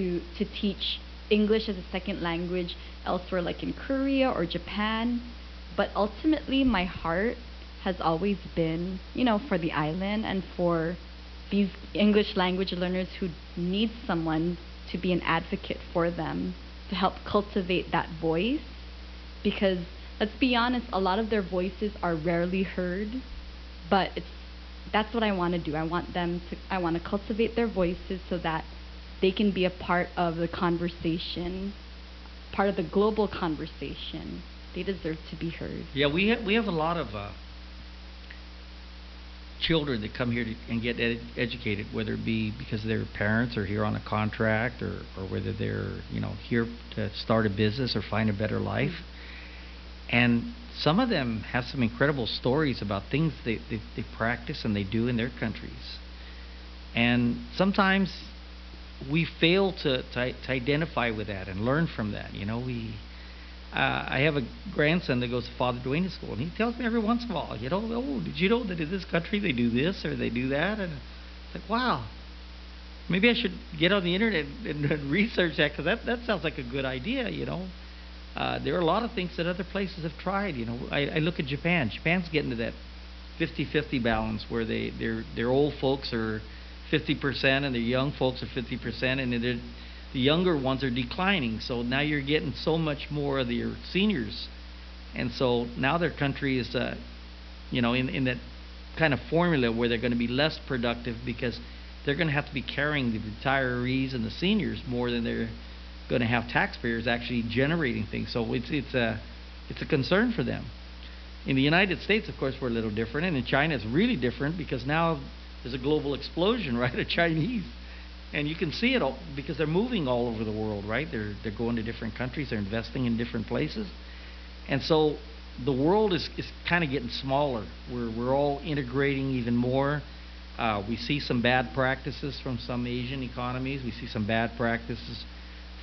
to to teach English as a second language elsewhere, like in Korea or Japan. But ultimately, my heart has always been, you know, for the island and for these English language learners who need someone to be an advocate for them to help cultivate that voice because let's be honest a lot of their voices are rarely heard but it's that's what I want to do I want them to I want to cultivate their voices so that they can be a part of the conversation part of the global conversation they deserve to be heard yeah we have we have a lot of uh, children that come here to, and get ed- educated, whether it be because their parents are here on a contract or, or whether they're you know here to start a business or find a better life. And some of them have some incredible stories about things they, they, they practice and they do in their countries. And sometimes we fail to, to, to identify with that and learn from that. You know, we uh, I have a grandson that goes to Father Duenas School, and he tells me every once in a while, you know, oh, did you know that in this country they do this or they do that? And it's like, wow, maybe I should get on the internet and, and research that because that that sounds like a good idea, you know. Uh, there are a lot of things that other places have tried. You know, I, I look at Japan. Japan's getting to that 50-50 balance where they their their old folks are 50% and their young folks are 50%, and the younger ones are declining. So now you're getting so much more of your seniors, and so now their country is, uh, you know, in in that kind of formula where they're going to be less productive because they're going to have to be carrying the retirees and the seniors more than they're going to have taxpayers actually generating things. So it's it's a it's a concern for them. In the United States, of course, we're a little different, and in China, it's really different because now there's a global explosion, right, of Chinese and you can see it all because they're moving all over the world, right? They're they're going to different countries, they're investing in different places, and so the world is is kind of getting smaller. We're we're all integrating even more. Uh, we see some bad practices from some Asian economies. We see some bad practices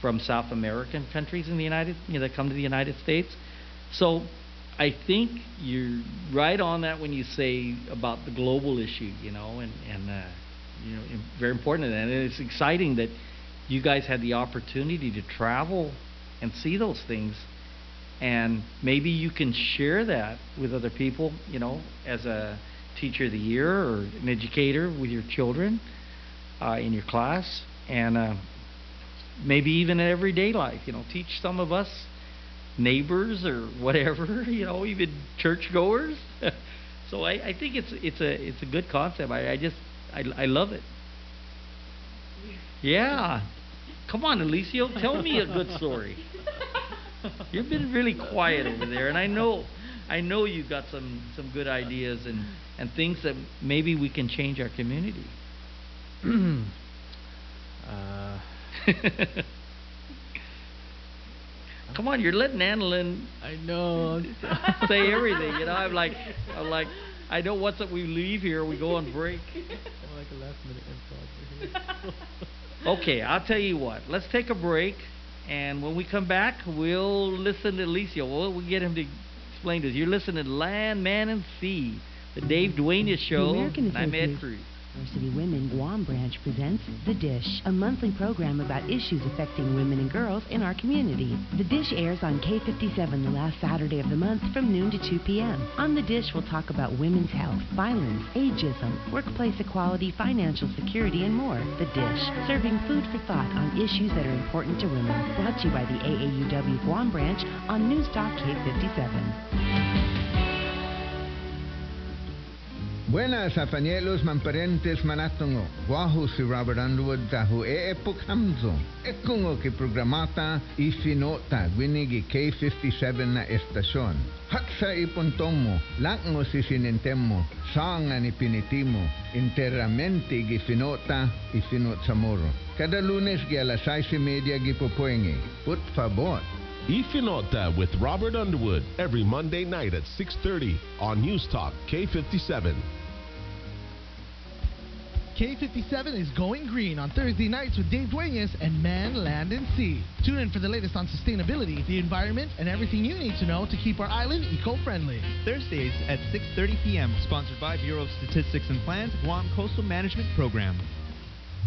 from South American countries in the United, you know, that come to the United States. So I think you're right on that when you say about the global issue, you know, and and uh, you know, very important. And it's exciting that you guys had the opportunity to travel and see those things. And maybe you can share that with other people, you know, as a teacher of the year or an educator with your children uh, in your class. And uh, maybe even in everyday life, you know, teach some of us neighbors or whatever, you know, even churchgoers. so I, I think it's it's a it's a good concept. I, I just I, I love it. Yeah. Come on, Alicio, tell me a good story. You've been really quiet over there, and I know, I know you've got some some good ideas and and things that maybe we can change our community. uh. Come on, you're letting Annalyn. I know. say everything. You know, I'm like, I'm like, I know once that we leave here, we go on break. like a last minute improv. okay, I'll tell you what. Let's take a break, and when we come back, we'll listen to Alicio. We'll, we'll get him to explain to us. You're listening to Land, Man, and Sea, the Dave Duenas Show. and I'm Ed Cruz. University Women Guam Branch presents The Dish, a monthly program about issues affecting women and girls in our community. The Dish airs on K57 the last Saturday of the month from noon to 2 p.m. On The Dish, we'll talk about women's health, violence, ageism, workplace equality, financial security, and more. The Dish, serving food for thought on issues that are important to women. Brought to you by the AAUW Guam Branch on News Newstalk K57. Buenas, apanielos manparentes manatungo. Guahu si Robert Underwood tahu e eh, epok eh, hamzo. Ekungo ki programata ifinota gwinigi K57 na estasyon. Hatsa ipuntomo, langmo si sinintemo, sanga ni pinitimo, interamente gifinota ifinot samoro. Kada lunes gi alas 6 media gipopuenge. Put favor. Ifinota with Robert Underwood every Monday night at 6:30 on News Talk K57. K57 is going green on Thursday nights with Dave Duenas and Man, Land, and Sea. Tune in for the latest on sustainability, the environment, and everything you need to know to keep our island eco-friendly. Thursdays at 6.30 p.m. Sponsored by Bureau of Statistics and Plans, Guam Coastal Management Program.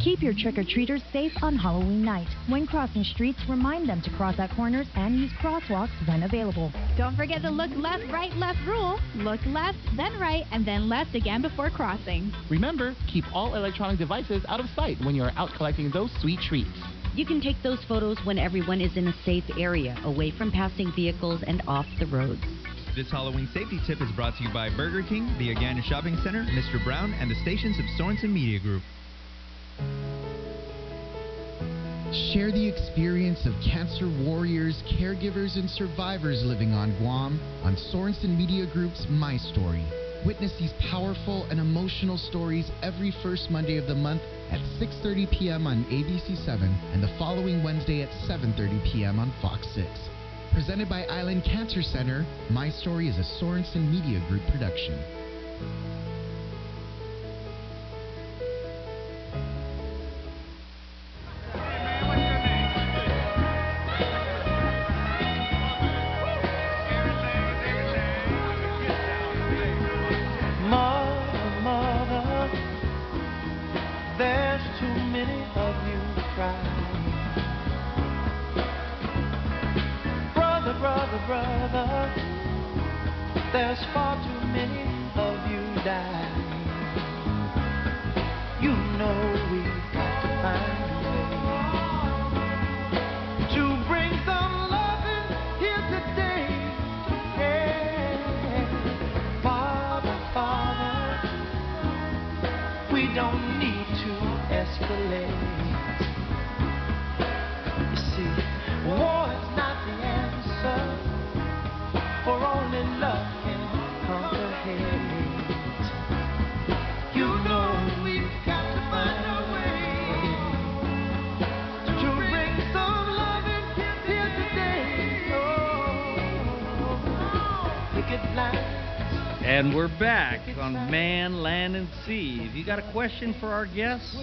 Keep your trick-or-treaters safe on Halloween night. When crossing streets, remind them to cross at corners and use crosswalks when available. Don't forget the look left, right, left rule. Look left, then right, and then left again before crossing. Remember, keep all electronic devices out of sight when you are out collecting those sweet treats. You can take those photos when everyone is in a safe area, away from passing vehicles and off the roads. This Halloween safety tip is brought to you by Burger King, the Agana Shopping Center, Mr. Brown, and the stations of Sorensen Media Group. Share the experience of cancer warriors, caregivers, and survivors living on Guam on Sorensen Media Group's My Story. Witness these powerful and emotional stories every first Monday of the month at 6:30 p.m. on ABC7 and the following Wednesday at 7:30 p.m. on Fox 6. Presented by Island Cancer Center, My Story is a Sorensen Media Group production. And we're back on Man, Land, and Sea. If you got a question for our guests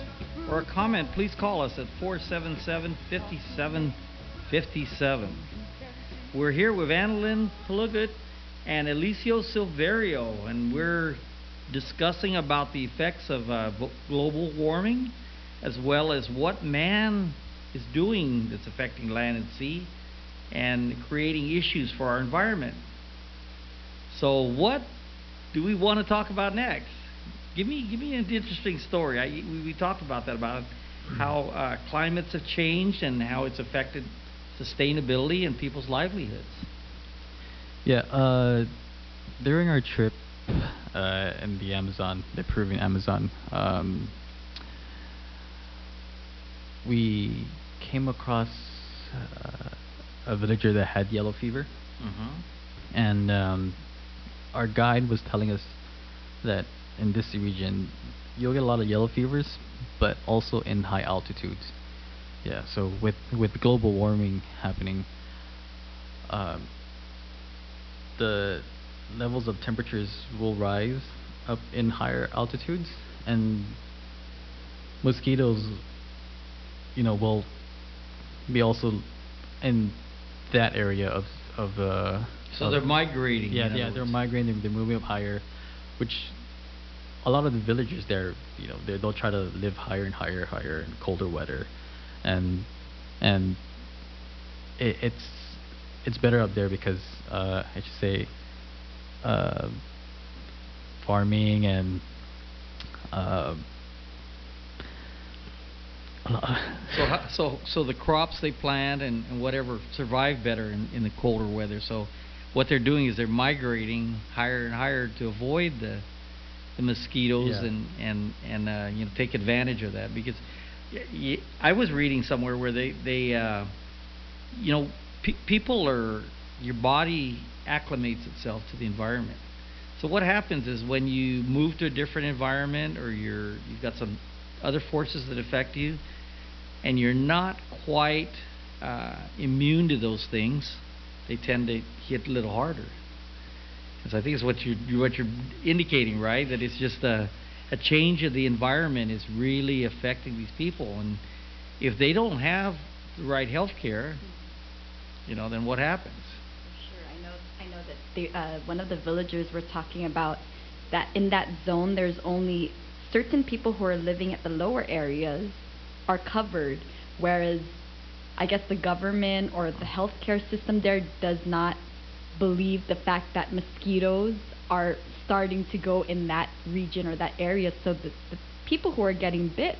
or a comment, please call us at 477 5757. We're here with Annalyn Palugut and Elicio Silverio, and we're discussing about the effects of uh, global warming as well as what man is doing that's affecting land and sea and creating issues for our environment. So, what do we want to talk about next? Give me, give me an interesting story. I, we, we talked about that about how uh, climates have changed and how it's affected sustainability and people's livelihoods. Yeah, uh, during our trip uh, in the Amazon, the Peruvian Amazon, um, we came across uh, a villager that had yellow fever, Mm-hmm. and um, our guide was telling us that in this region you'll get a lot of yellow fevers, but also in high altitudes. Yeah, so with with global warming happening, um, the levels of temperatures will rise up in higher altitudes, and mosquitoes, you know, will be also in that area of of uh. So of- they're migrating, Yeah, yeah, other they're migrating. They're moving up higher, which a lot of the villagers there, you know, they they'll try to live higher and higher, higher and colder weather, and and it, it's it's better up there because uh, I should say uh, farming and uh, So, so, so the crops they plant and, and whatever survive better in, in the colder weather. So, what they're doing is they're migrating higher and higher to avoid the the mosquitoes Yeah. and and and uh, you know take advantage of that because y- y- I was reading somewhere where they they uh, you know pe- people are your body acclimates itself to the environment. So what happens is when you move to a different environment or you're you've got some other forces that affect you, and you're not quite uh, immune to those things, they tend to hit a little harder. Because I think it's what you- what you're indicating, right? That it's just a a change of the environment is really affecting these people, and if they don't have the right health care, you know, then what happens? Sure, I know. I know that the, uh, one of the villagers were talking about that in that zone there's only certain people who are living at the lower areas are covered, whereas I guess the government or the healthcare system there does not believe the fact that mosquitoes are starting to go in that region or that area. So the, the people who are getting bit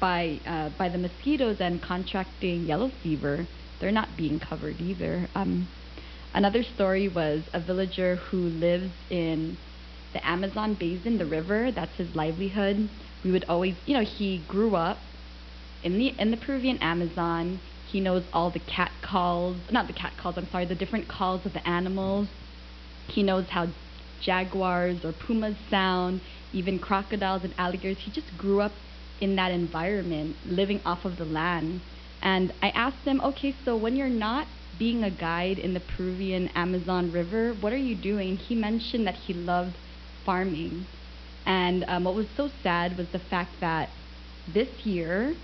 by uh, by the mosquitoes and contracting yellow fever, they're not being covered either. Um, another story was a villager who lives in the Amazon basin, the river. That's his livelihood. We would always, you know, he grew up in the in the Peruvian Amazon. He knows all the cat calls, not the cat calls. I'm sorry, the different calls of the animals. He knows how jaguars or pumas sound, even crocodiles and alligators. He just grew up in that environment, living off of the land. And I asked him, okay, so when you're not being a guide in the Peruvian Amazon River, what are you doing? He mentioned that he loved farming. And um, what was so sad was the fact that this year,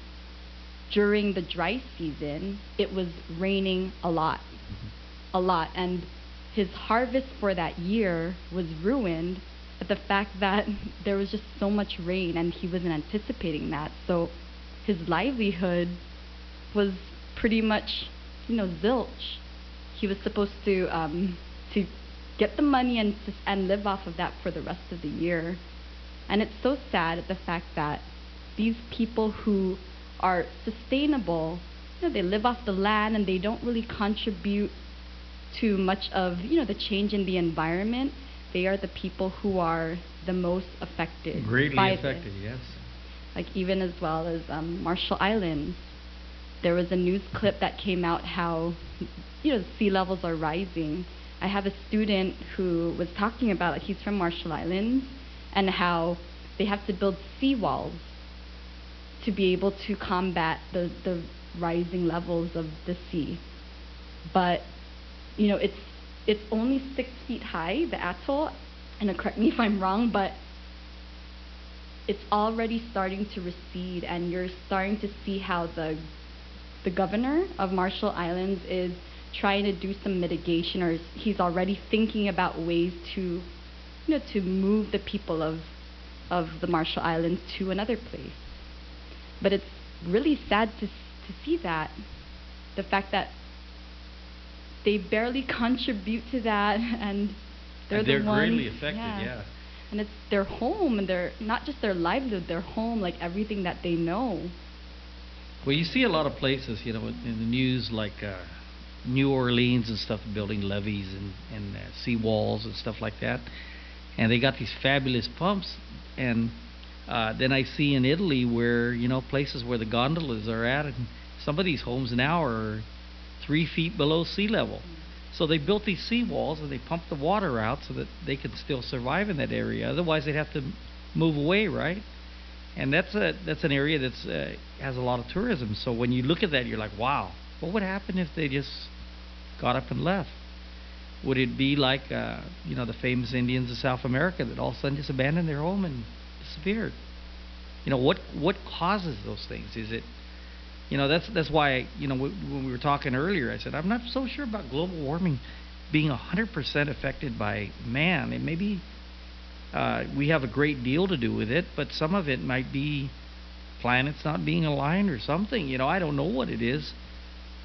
during the dry season, it was raining a lot. A lot. And his harvest for that year was ruined at the fact that there was just so much rain and he wasn't anticipating that. So his livelihood was pretty much, you know, zilch. He was supposed to um, to get the money and and live off of that for the rest of the year. And it's so sad at the fact that these people who are sustainable, you know, they live off the land and they don't really contribute to much of, you know, the change in the environment. They are the people who are the most affected. Greatly affected, this. yes. Like even as well as um, Marshall Islands. There was a news clip that came out how, you know, sea levels are rising. I have a student who was talking about, like, he's from Marshall Islands, and how they have to build seawalls to be able to combat the, the rising levels of the sea. But, you know, it's it's only six feet high, the atoll, and uh, correct me if I'm wrong, but it's already starting to recede, and you're starting to see how the the governor of Marshall Islands is trying to do some mitigation, or he's already thinking about ways to, you know, to move the people of of the Marshall Islands to another place. But it's really sad to to see that, the fact that they barely contribute to that, and they're And the they're ones, greatly affected, yeah. And it's their home, and their not just their livelihood, their home, like everything that they know. Well, you see a lot of places, you know, in in the news like uh, New Orleans and stuff, building levees and and uh, sea walls and stuff like that, and they got these fabulous pumps. And uh, then I see in Italy where you know places where the gondolas are at, and some of these homes now are three feet below sea level. So they built these sea walls and they pumped the water out so that they could still survive in that area. Otherwise, they'd have to move away, right? And that's a that's an area that's uh, has a lot of tourism. So when you look at that, you're like, wow, what would happen if they just got up and left? Would it be like uh, you know the famous Indians of South America that all of a sudden just abandoned their home and disappeared? You know what what causes those things? Is it you know that's that's why you know when we were talking earlier, I said I'm not so sure about global warming being 100% affected by man. It may be uh, we have a great deal to do with it, but some of it might be planets not being aligned or something. You know, I don't know what it is.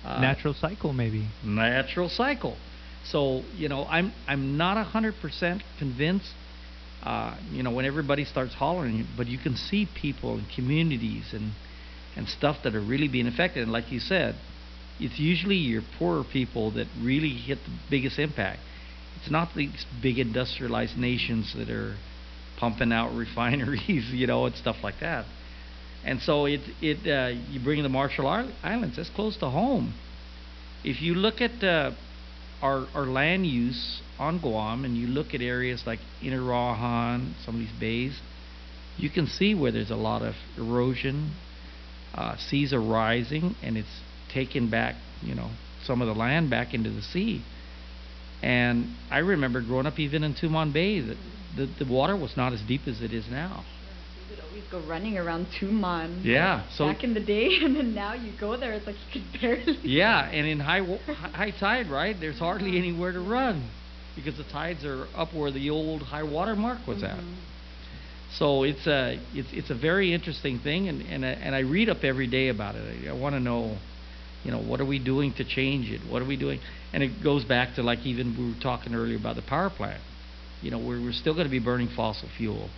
Uh, Natural cycle, maybe. natural cycle. So you know, I'm I'm not hundred percent convinced. Uh, you know, when everybody starts hollering, but you can see people and communities and and stuff that are really being affected. And like you said, it's usually your poorer people that really hit the biggest impact. It's not these big industrialized nations that are pumping out refineries, you know, and stuff like that. And so it it uh, you bring the Marshall Islands. That's close to home. If you look at uh, our our land use on Guam and you look at areas like Inarajan, some of these bays, you can see where there's a lot of erosion. Uh, seas are rising, and it's taking back, you know, some of the land back into the sea. And I remember growing up even in Tumon Bay, that the, the water was not as deep as it is now. You could always go running around Tumon. Yeah, so- back in the day, and then now you go there, it's like you could barely. Yeah, and in high high tide, right? There's hardly anywhere to run because the tides are up where the old high water mark was at. So it's a it's it's a very interesting thing, and and I, and I read up every day about it. I, I want to know, you know, what are we doing to change it? What are we doing? And it goes back to like even we were talking earlier about the power plant. You know, we're we're still going to be burning fossil fuel,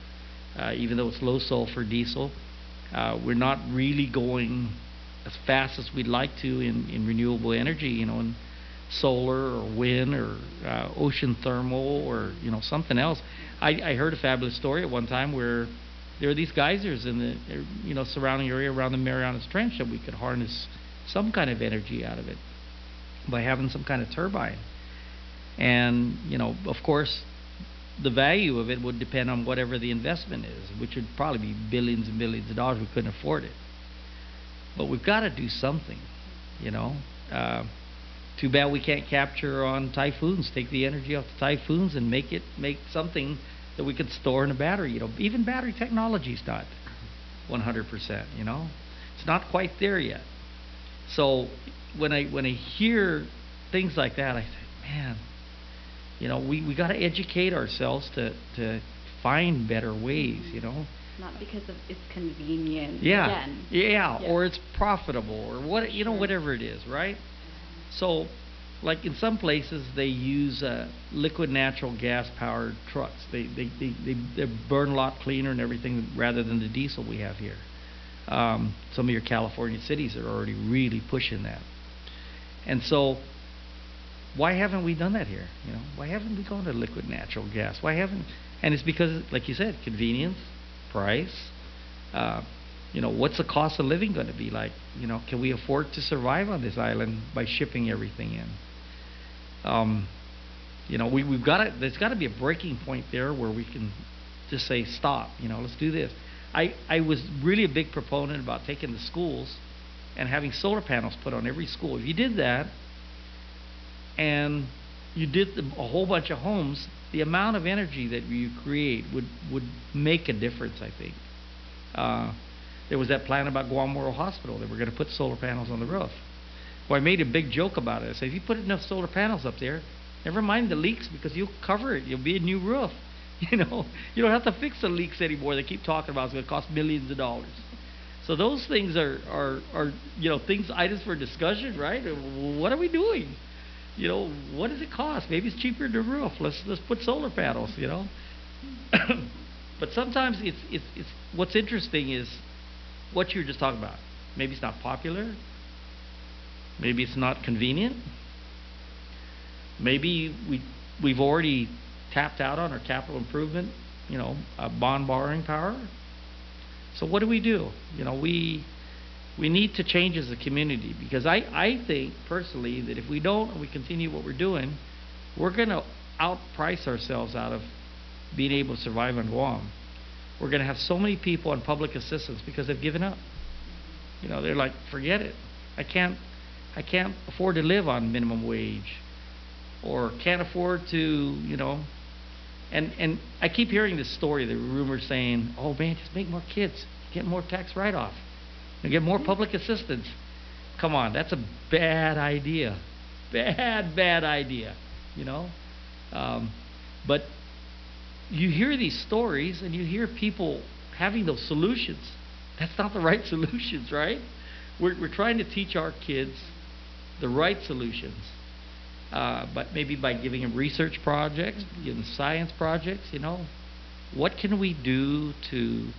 uh, even though it's low sulfur diesel. Uh, we're not really going as fast as we'd like to in, in renewable energy, you know, in solar or wind or uh, ocean thermal or you know something else. I, I heard a fabulous story at one time where there are these geysers in the you know surrounding area around the Marianas Trench that we could harness some kind of energy out of it by having some kind of turbine. And you know, of course, the value of it would depend on whatever the investment is, which would probably be billions and billions of dollars. We couldn't afford it, but we've got to do something. You know, uh, too bad we can't capture on typhoons. Take the energy off the typhoons and make it make something that we could store in a battery. You know, even battery technology is not 100%. You know, it's not quite there yet. So when I when I hear things like that, I think, man, you know, we we got to educate ourselves to to find better ways. You know. Not because of it's convenient. Yeah. Again. yeah, Yeah. or it's profitable, or what you know, whatever it is, right? So, like in some places, they use uh, liquid natural gas powered trucks. They they, they they they burn a lot cleaner and everything rather than the diesel we have here. Um, some of your California cities are already really pushing that, and so why haven't we done that here? You know, why haven't we gone to liquid natural gas? Why haven't? And it's because, like you said, convenience, price. Uh, you know, what's the cost of living going to be like? You know, can we afford to survive on this island by shipping everything in? Um, you know, we, we've got to, there's got to be a breaking point there where we can just say, stop, you know, let's do this. I, I was really a big proponent about taking the schools and having solar panels put on every school. If you did that and you did the, a whole bunch of homes, the amount of energy that you create would, would make a difference, I think. Uh, there was that plan about Guam World Hospital. They were going to put solar panels on the roof. Well, I made a big joke about it. I said, if you put enough solar panels up there, never mind the leaks because you'll cover it. You'll be a new roof. You know, you don't have to fix the leaks anymore. They keep talking about it's going to cost millions of dollars. So those things are, are, are, you know, things, items for discussion, right? What are we doing? You know, what does it cost? Maybe it's cheaper to roof. Let's let's put solar panels. You know, but sometimes it's it's it's what's interesting is what you were just talking about. Maybe it's not popular. Maybe it's not convenient. Maybe we we've already tapped out on our capital improvement, you know, uh, bond borrowing power. So what do we do? You know, we we need to change as a community because I, I think personally that if we don't and we continue what we're doing, we're going to outprice ourselves out of being able to survive on Guam. We're going to have so many people on public assistance because they've given up. You know, they're like, forget it. I can't I can't afford to live on minimum wage or can't afford to, you know, and and I keep hearing this story, the rumor saying, "Oh man, just make more kids, get more tax write-off, and get more public assistance." Come on, that's a bad idea, bad bad idea, you know. Um, but you hear these stories and you hear people having those solutions. That's not the right solutions, right? We're we're trying to teach our kids the right solutions uh, but maybe by giving them research projects, giving them science projects, you know, what can we do to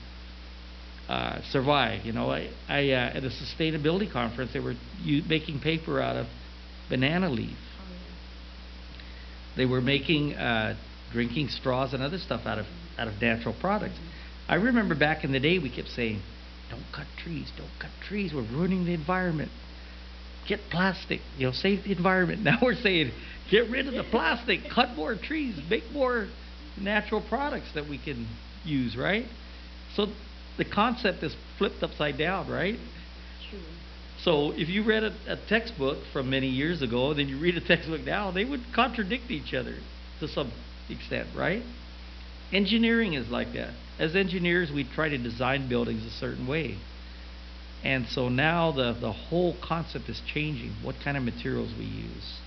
uh, survive? You know, I, I uh, at a sustainability conference, they were u- making paper out of banana leaf. They were making uh, drinking straws and other stuff out of out of natural products. I remember back in the day, we kept saying, "Don't cut trees, don't cut trees. We're ruining the environment." get plastic, you know, save the environment. Now we're saying, get rid of the plastic, cut more trees, make more natural products that we can use, right? So the concept is flipped upside down, right? True. So if you read a, a textbook from many years ago, then you read a textbook now, they would contradict each other to some extent, right? Engineering is like that. As engineers, we try to design buildings a certain way. And so now the, the whole concept is changing. What kind of materials we use,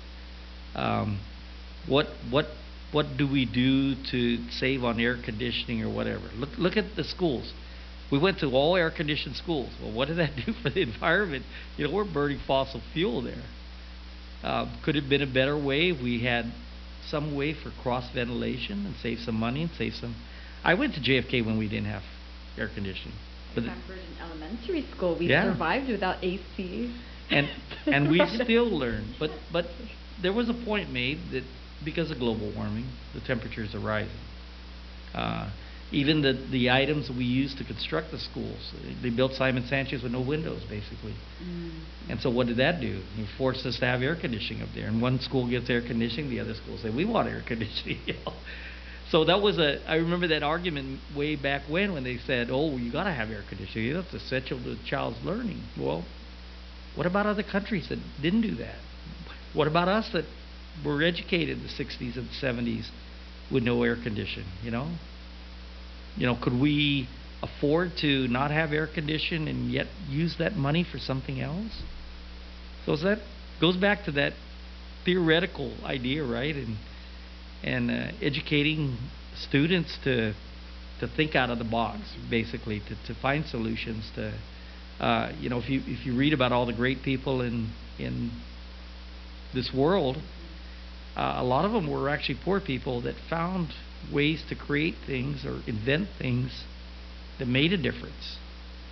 um, what what what do we do to save on air conditioning or whatever? Look, look at the schools. We went to all air conditioned schools. Well, what did that do for the environment? You know, we're burning fossil fuel there. Uh, could it have been a better way if we had some way for cross ventilation and save some money and save some? I went to JFK when we didn't have air conditioning. But in elementary school we Yeah. survived without AC. and and we still learn. But but there was a point made that because of global warming, the temperatures are rising. Uh, even the the items we use to construct the schools, they built Simon Sanchez with no windows, basically. Mm. And so what did that do? It forced us to have air conditioning up there. And one school gets air conditioning, the other school say, we want air conditioning. So that was a, I remember that argument way back when, when they said, oh, you got to have air conditioning. That's essential to the child's learning. Well, what about other countries that didn't do that? What about us that were educated in the 60s and 70s with no air conditioning, you know? You know, could we afford to not have air conditioning and yet use that money for something else? So that goes back to that theoretical idea, right? And and uh, educating students to to think out of the box, basically, to, to find solutions. To uh, you know, if you if you read about all the great people in in this world, uh, a lot of them were actually poor people that found ways to create things or invent things that made a difference.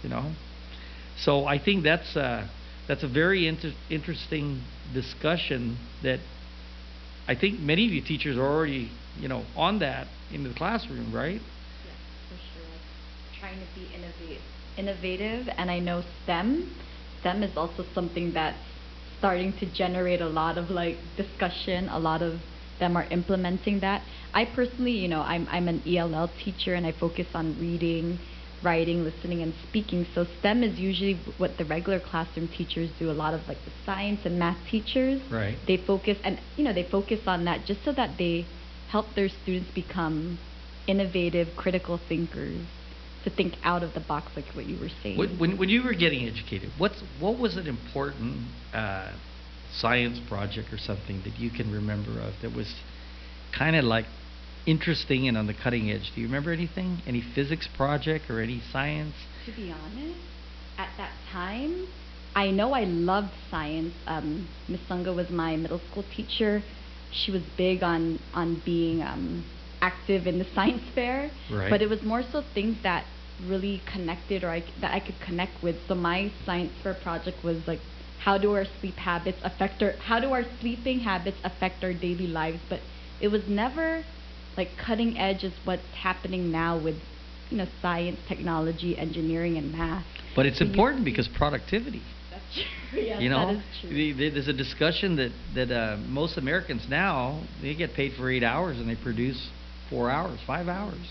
You know, so I think that's uh, that's a very inter- interesting discussion that I think many of you teachers are already you know on that in the classroom, right? Yes, for sure. Trying to be innovate, innovative, and I know STEM. STEM is also something that's starting to generate a lot of like discussion. A lot of them are implementing that. I personally, you know, I'm I'm an ELL teacher, and I focus on reading, writing, listening, and speaking. So STEM is usually what the regular classroom teachers do. A lot of like the science and math teachers Right. they focus and you know they focus on that just so that they help their students become innovative critical thinkers to think out of the box like what you were saying When, when, when you were getting educated, what's what was an important uh, science project or something that you can remember of that was kind of like interesting and on the cutting edge? Do you remember anything? Any physics project or any science? to be honest at that time i know i loved science um, miss sunga was my middle school teacher she was big on on being um, active in the science fair Right. but it was more so things that really connected or I, that I could connect with so my science fair project was like how do our sleep habits affect our how do our sleeping habits affect our daily lives but it was never like cutting edge is what's happening now with you know science technology engineering and math But it's So important because productivity. that's true yes, you know, that is true. The- the- there's a discussion that that uh, most Americans now they get paid for eight hours and they produce four hours, five hours,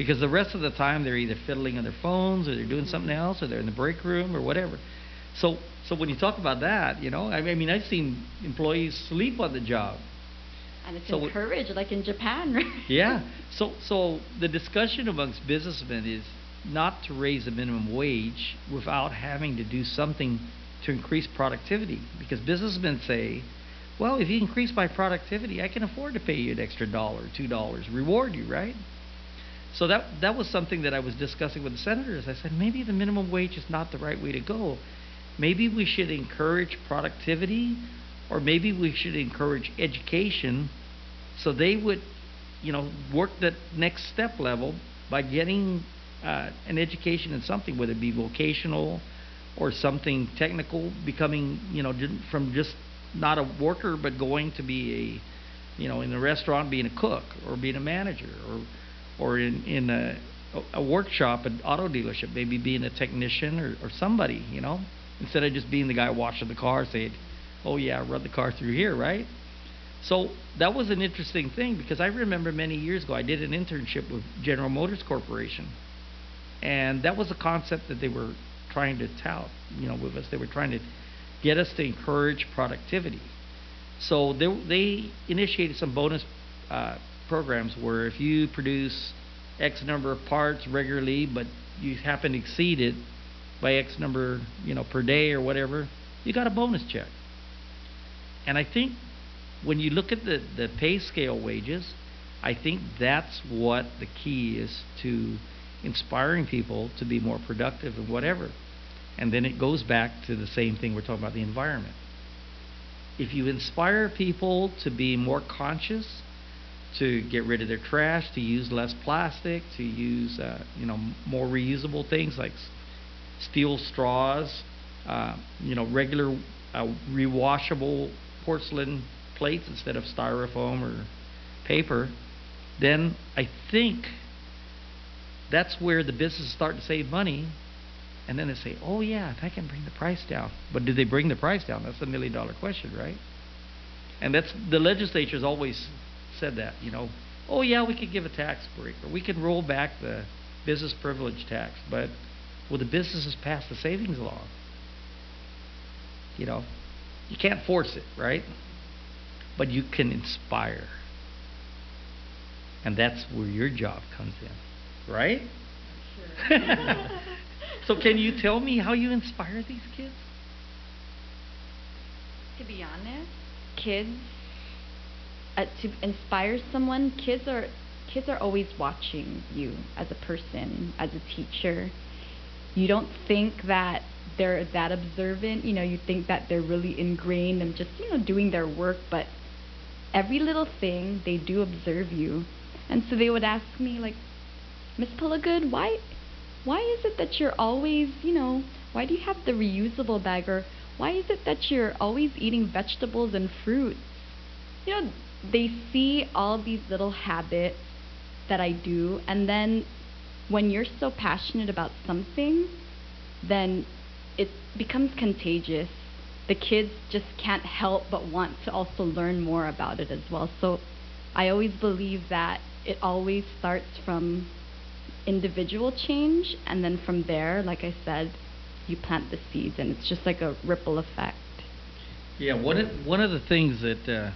because the rest of the time they're either fiddling on their phones or they're doing something Mm-hmm. else or they're in the break room or whatever. So so when you talk about that, you know, I I mean I've seen employees sleep on the job. And it's so- encouraged like in japan right Yeah. So so the discussion amongst businessmen is not to raise the minimum wage without having to do something to increase productivity because businessmen say, well, if you increase my productivity, I can afford to pay you an extra dollar, two dollars, reward you, right? So that that was something that I was discussing with the senators. I said maybe the minimum wage is not the right way to go. Maybe we should encourage productivity, or maybe we should encourage education, so they would, you know, work that next step level by getting uh, an education in something, whether it be vocational or something technical, becoming, you know, from just not a worker but going to be a, you know, in a restaurant being a cook or being a manager or, or in in a, a workshop, an auto dealership, maybe being a technician or, or somebody, you know, instead of just being the guy washing the car, saying, oh yeah, run the car through here, right? So that was an interesting thing because I remember many years ago I did an internship with General Motors Corporation, and that was a concept that they were trying to tout, you know, with us. They were trying to get us to encourage productivity. So they they initiated some bonus uh, programs where if you produce X number of parts regularly, but you happen to exceed it by X number, you know, per day or whatever, you got a bonus check. And I think when you look at the, the pay scale wages, I think that's what the key is to inspiring people to be more productive and whatever. And then it goes back to the same thing we're talking about the environment. If you inspire people to be more conscious, to get rid of their trash, to use less plastic, to use uh, you know more reusable things like steel straws, uh, you know regular uh, rewashable porcelain plates instead of styrofoam or paper, then I think that's where the businesses start to save money. And then they say, oh, yeah, if I can bring the price down. But do they bring the price down? That's the million dollar question, right? And that's the legislature's always said that, you know, oh, yeah, we could give a tax break or we could roll back the business privilege tax. But will the businesses pass the savings law? You know, you can't force it, right? But you can inspire. And that's where your job comes in, right? so, can you tell me how you inspire these kids? To be honest, kids uh, to inspire someone, kids are kids are always watching you as a person, as a teacher. You don't think that they're that observant, you know, you think that they're really ingrained and just, you know, doing their work, but every little thing they do observe you. And so they would ask me like, Miss Pullagood, why why is it that you're always, you know, why do you have the reusable bag or why is it that you're always eating vegetables and fruits? You know, they see all these little habits that I do and then when you're so passionate about something, then it becomes contagious. The kids just can't help but want to also learn more about it as well. So I always believe that it always starts from individual change and then from there, like I said, you plant the seeds and it's just like a ripple effect. Yeah, one of, one of the things that uh,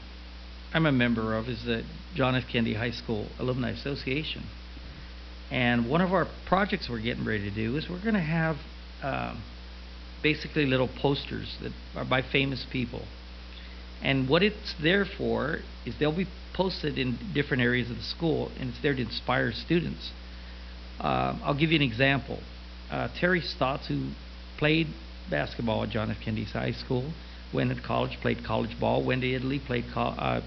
I'm a member of is the John F. Kennedy High School Alumni Association. And one of our projects we're getting ready to do is we're going to have um, basically little posters that are by famous people. And what it's there for is they'll be posted in different areas of the school, and it's there to inspire students. Uh, I'll give you an example. Uh, Terry Stotts, who played basketball at John F. Kennedy's High School, went to college, played college ball, went to Italy, played co- uh,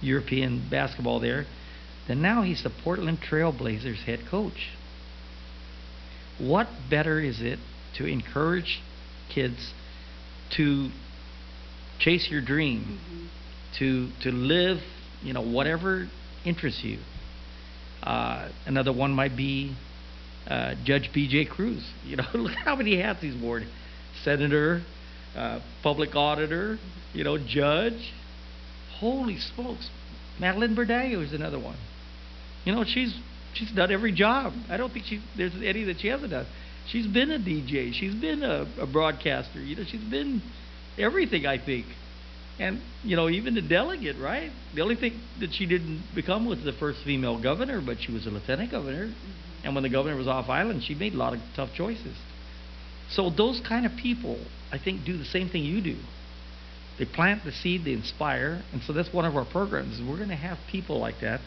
European basketball there. Then now he's the Portland Trail Blazers head coach. What better is it to encourage kids to chase your dream, to to live, you know, whatever interests you. Uh, another one might be uh, Judge B.J. Cruz. You know, look how many hats he's worn: senator, uh, public auditor, you know, judge. Holy smokes! Madeleine Bordallo is another one. You know, she's she's done every job. I don't think she there's any that she hasn't done. She's been a DJ. She's been a, a broadcaster. You know, she's been everything. I think, and you know, even the delegate, right? The only thing that she didn't become was the first female governor, but she was a lieutenant governor. Mm-hmm. And when the governor was off island, she made a lot of tough choices. So those kind of people, I think, do the same thing you do. They plant the seed, they inspire, and so that's one of our programs. We're going to have people like that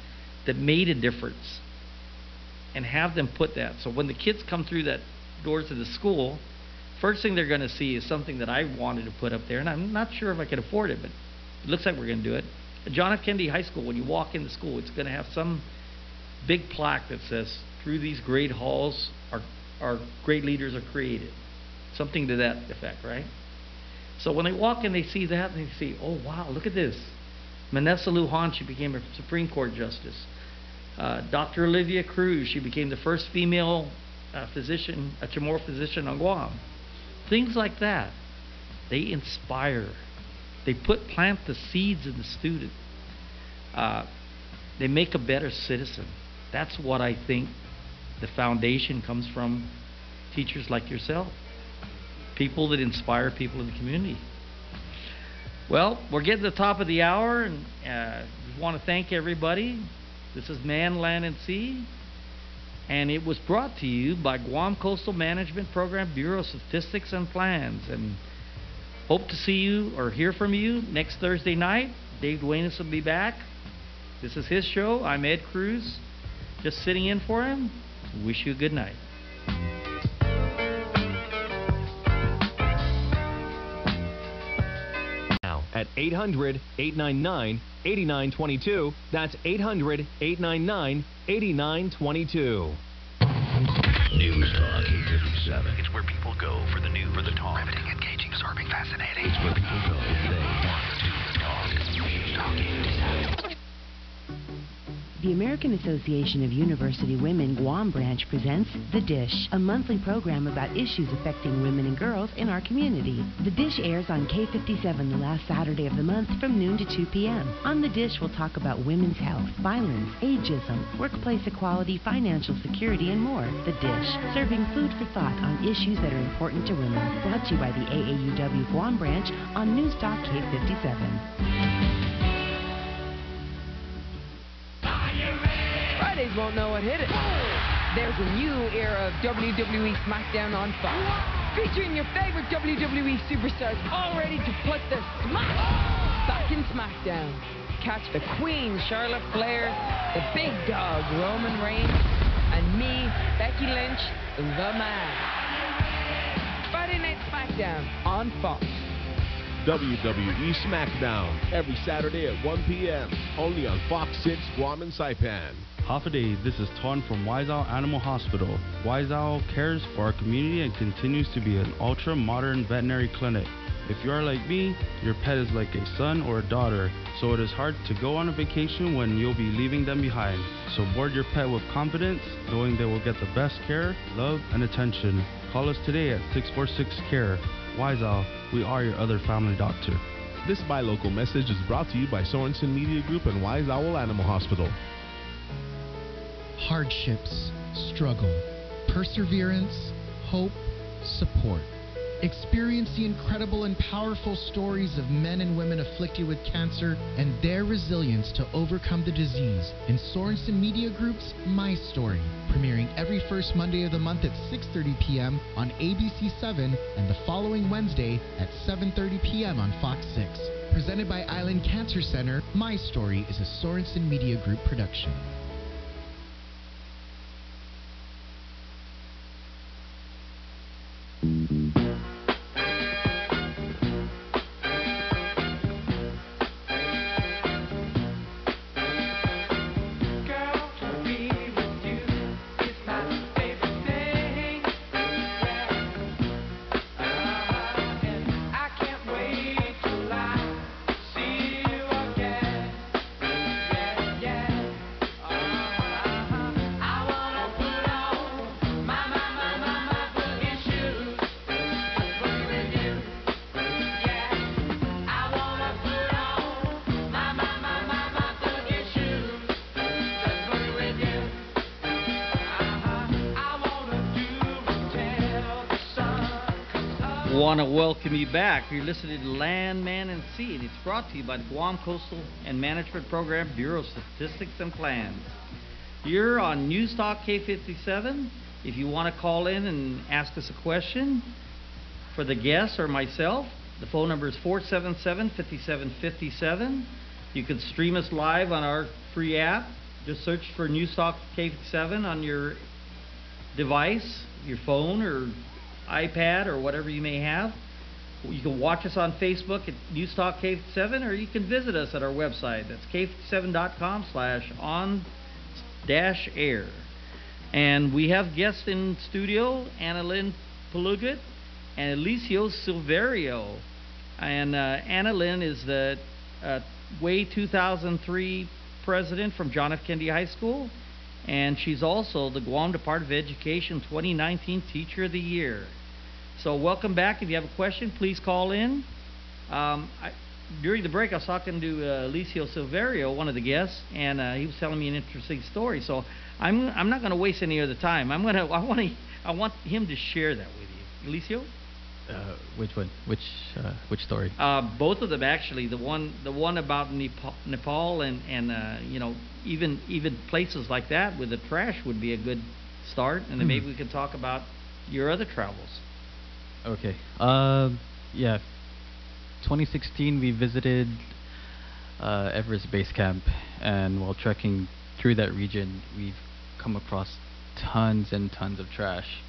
that made a difference, and have them put that. So when the kids come through that doors of the school, first thing they're going to see is something that I wanted to put up there, and I'm not sure if I could afford it, but it looks like we're going to do it. At John F. Kennedy High School, when you walk into school, it's going to have some big plaque that says, "Through these great halls, our our great leaders are created." Something to that effect, right? So when they walk in, they see that, and they see, "Oh wow, look at this." Manessa Lujan, she became a Supreme Court justice. Uh, Dr. Olivia Cruz, she became the first female uh, physician, a Chamorro physician on Guam. Things like that, they inspire. They put plant the seeds in the student. Uh, they make a better citizen. That's what I think the foundation comes from teachers like yourself, people that inspire people in the community. Well, we're getting to the top of the hour, and uh, want to thank everybody. This is Man, Land, and Sea, and it was brought to you by Guam Coastal Management Program Bureau of Statistics and Plans. And hope to see you or hear from you next Thursday night. Dave Duenas will be back. This is his show. I'm Ed Cruz, just sitting in for him. Wish you a good night. Now at 800 899 8922. That's 800 899 8922. News Talk K57. It's where people go for the news, for the talk. Riveting, engaging, absorbing, fascinating. It's where people go if they want to talk. News Talk K57. The American Association of University Women Guam Branch presents The Dish, a monthly program about issues affecting women and girls in our community. The Dish airs on K57 the last Saturday of the month from noon to 2 p.m. On The Dish, we'll talk about women's health, violence, ageism, workplace equality, financial security, and more. The Dish, serving food for thought on issues that are important to women. Brought to you by the AAUW Guam Branch on News Talk K57. Won't know what hit it. There's a new era of WWE SmackDown on Fox, featuring your favorite WWE superstars all ready to put the smack back in SmackDown. Catch the Queen Charlotte Flair, the Big Dog Roman Reigns, and me, Becky Lynch, the Man. Friday Night SmackDown on Fox. WWE SmackDown every Saturday at 1 p.m. only on Fox 6 Guam and Saipan. Half a day, this is Ton from Wise Owl Animal Hospital. Wise Owl cares for our community and continues to be an ultra modern veterinary clinic. If you are like me, your pet is like a son or a daughter, so it is hard to go on a vacation when you'll be leaving them behind. So board your pet with confidence, knowing they will get the best care, love, and attention. Call us today at 646 CARE. Wise Owl, we are your other family doctor. This buy local message is brought to you by Sorensen Media Group and Wise Owl Animal Hospital. Hardships, struggle, perseverance, hope, support. Experience the incredible and powerful stories of men and women afflicted with cancer and their resilience to overcome the disease in Sorensen Media Group's My Story, premiering every first Monday of the month at 6:30 p.m. on ABC7 and the following Wednesday at 7:30 p.m. on Fox 6. Presented by Island Cancer Center, My Story is a Sorensen Media Group production. Want to welcome you back. You're listening to Land, Man, and Sea, and it's brought to you by the Guam Coastal and Management Program Bureau of Statistics and Plans. You're on News Talk K57. If you want to call in and ask us a question for the guests or myself, the phone number is 477 5757. You can stream us live on our free app. Just search for News Talk K57 on your device, your phone, or iPad or whatever you may have. You can watch us on Facebook at Newstalk K7 or you can visit us at our website. That's k7.com slash on dash air. And we have guests in studio, Anna Lynn Palugut and Alicio Silverio. And uh, Anna Lynn is the uh, Way 2003 president from John F. Kennedy High School. And she's also the Guam Department of Education 2019 Teacher of the Year. So welcome back. If you have a question, please call in. Um, I, during the break, I was talking to uh, Alicio Silverio, one of the guests, and uh, he was telling me an interesting story. So I'm I'm not going to waste any of the time. I'm gonna I want to I want him to share that with you, Alicio. Uh, which one? Which uh, which story? Uh, both of them actually. The one the one about Nepal, Nepal and and uh, you know even even places like that with the trash would be a good start, and then Mhm. maybe we can talk about your other travels. Okay. Uh, yeah. 2016, we visited uh, Everest Base Camp, and while trekking through that region, we've come across tons and tons of trash.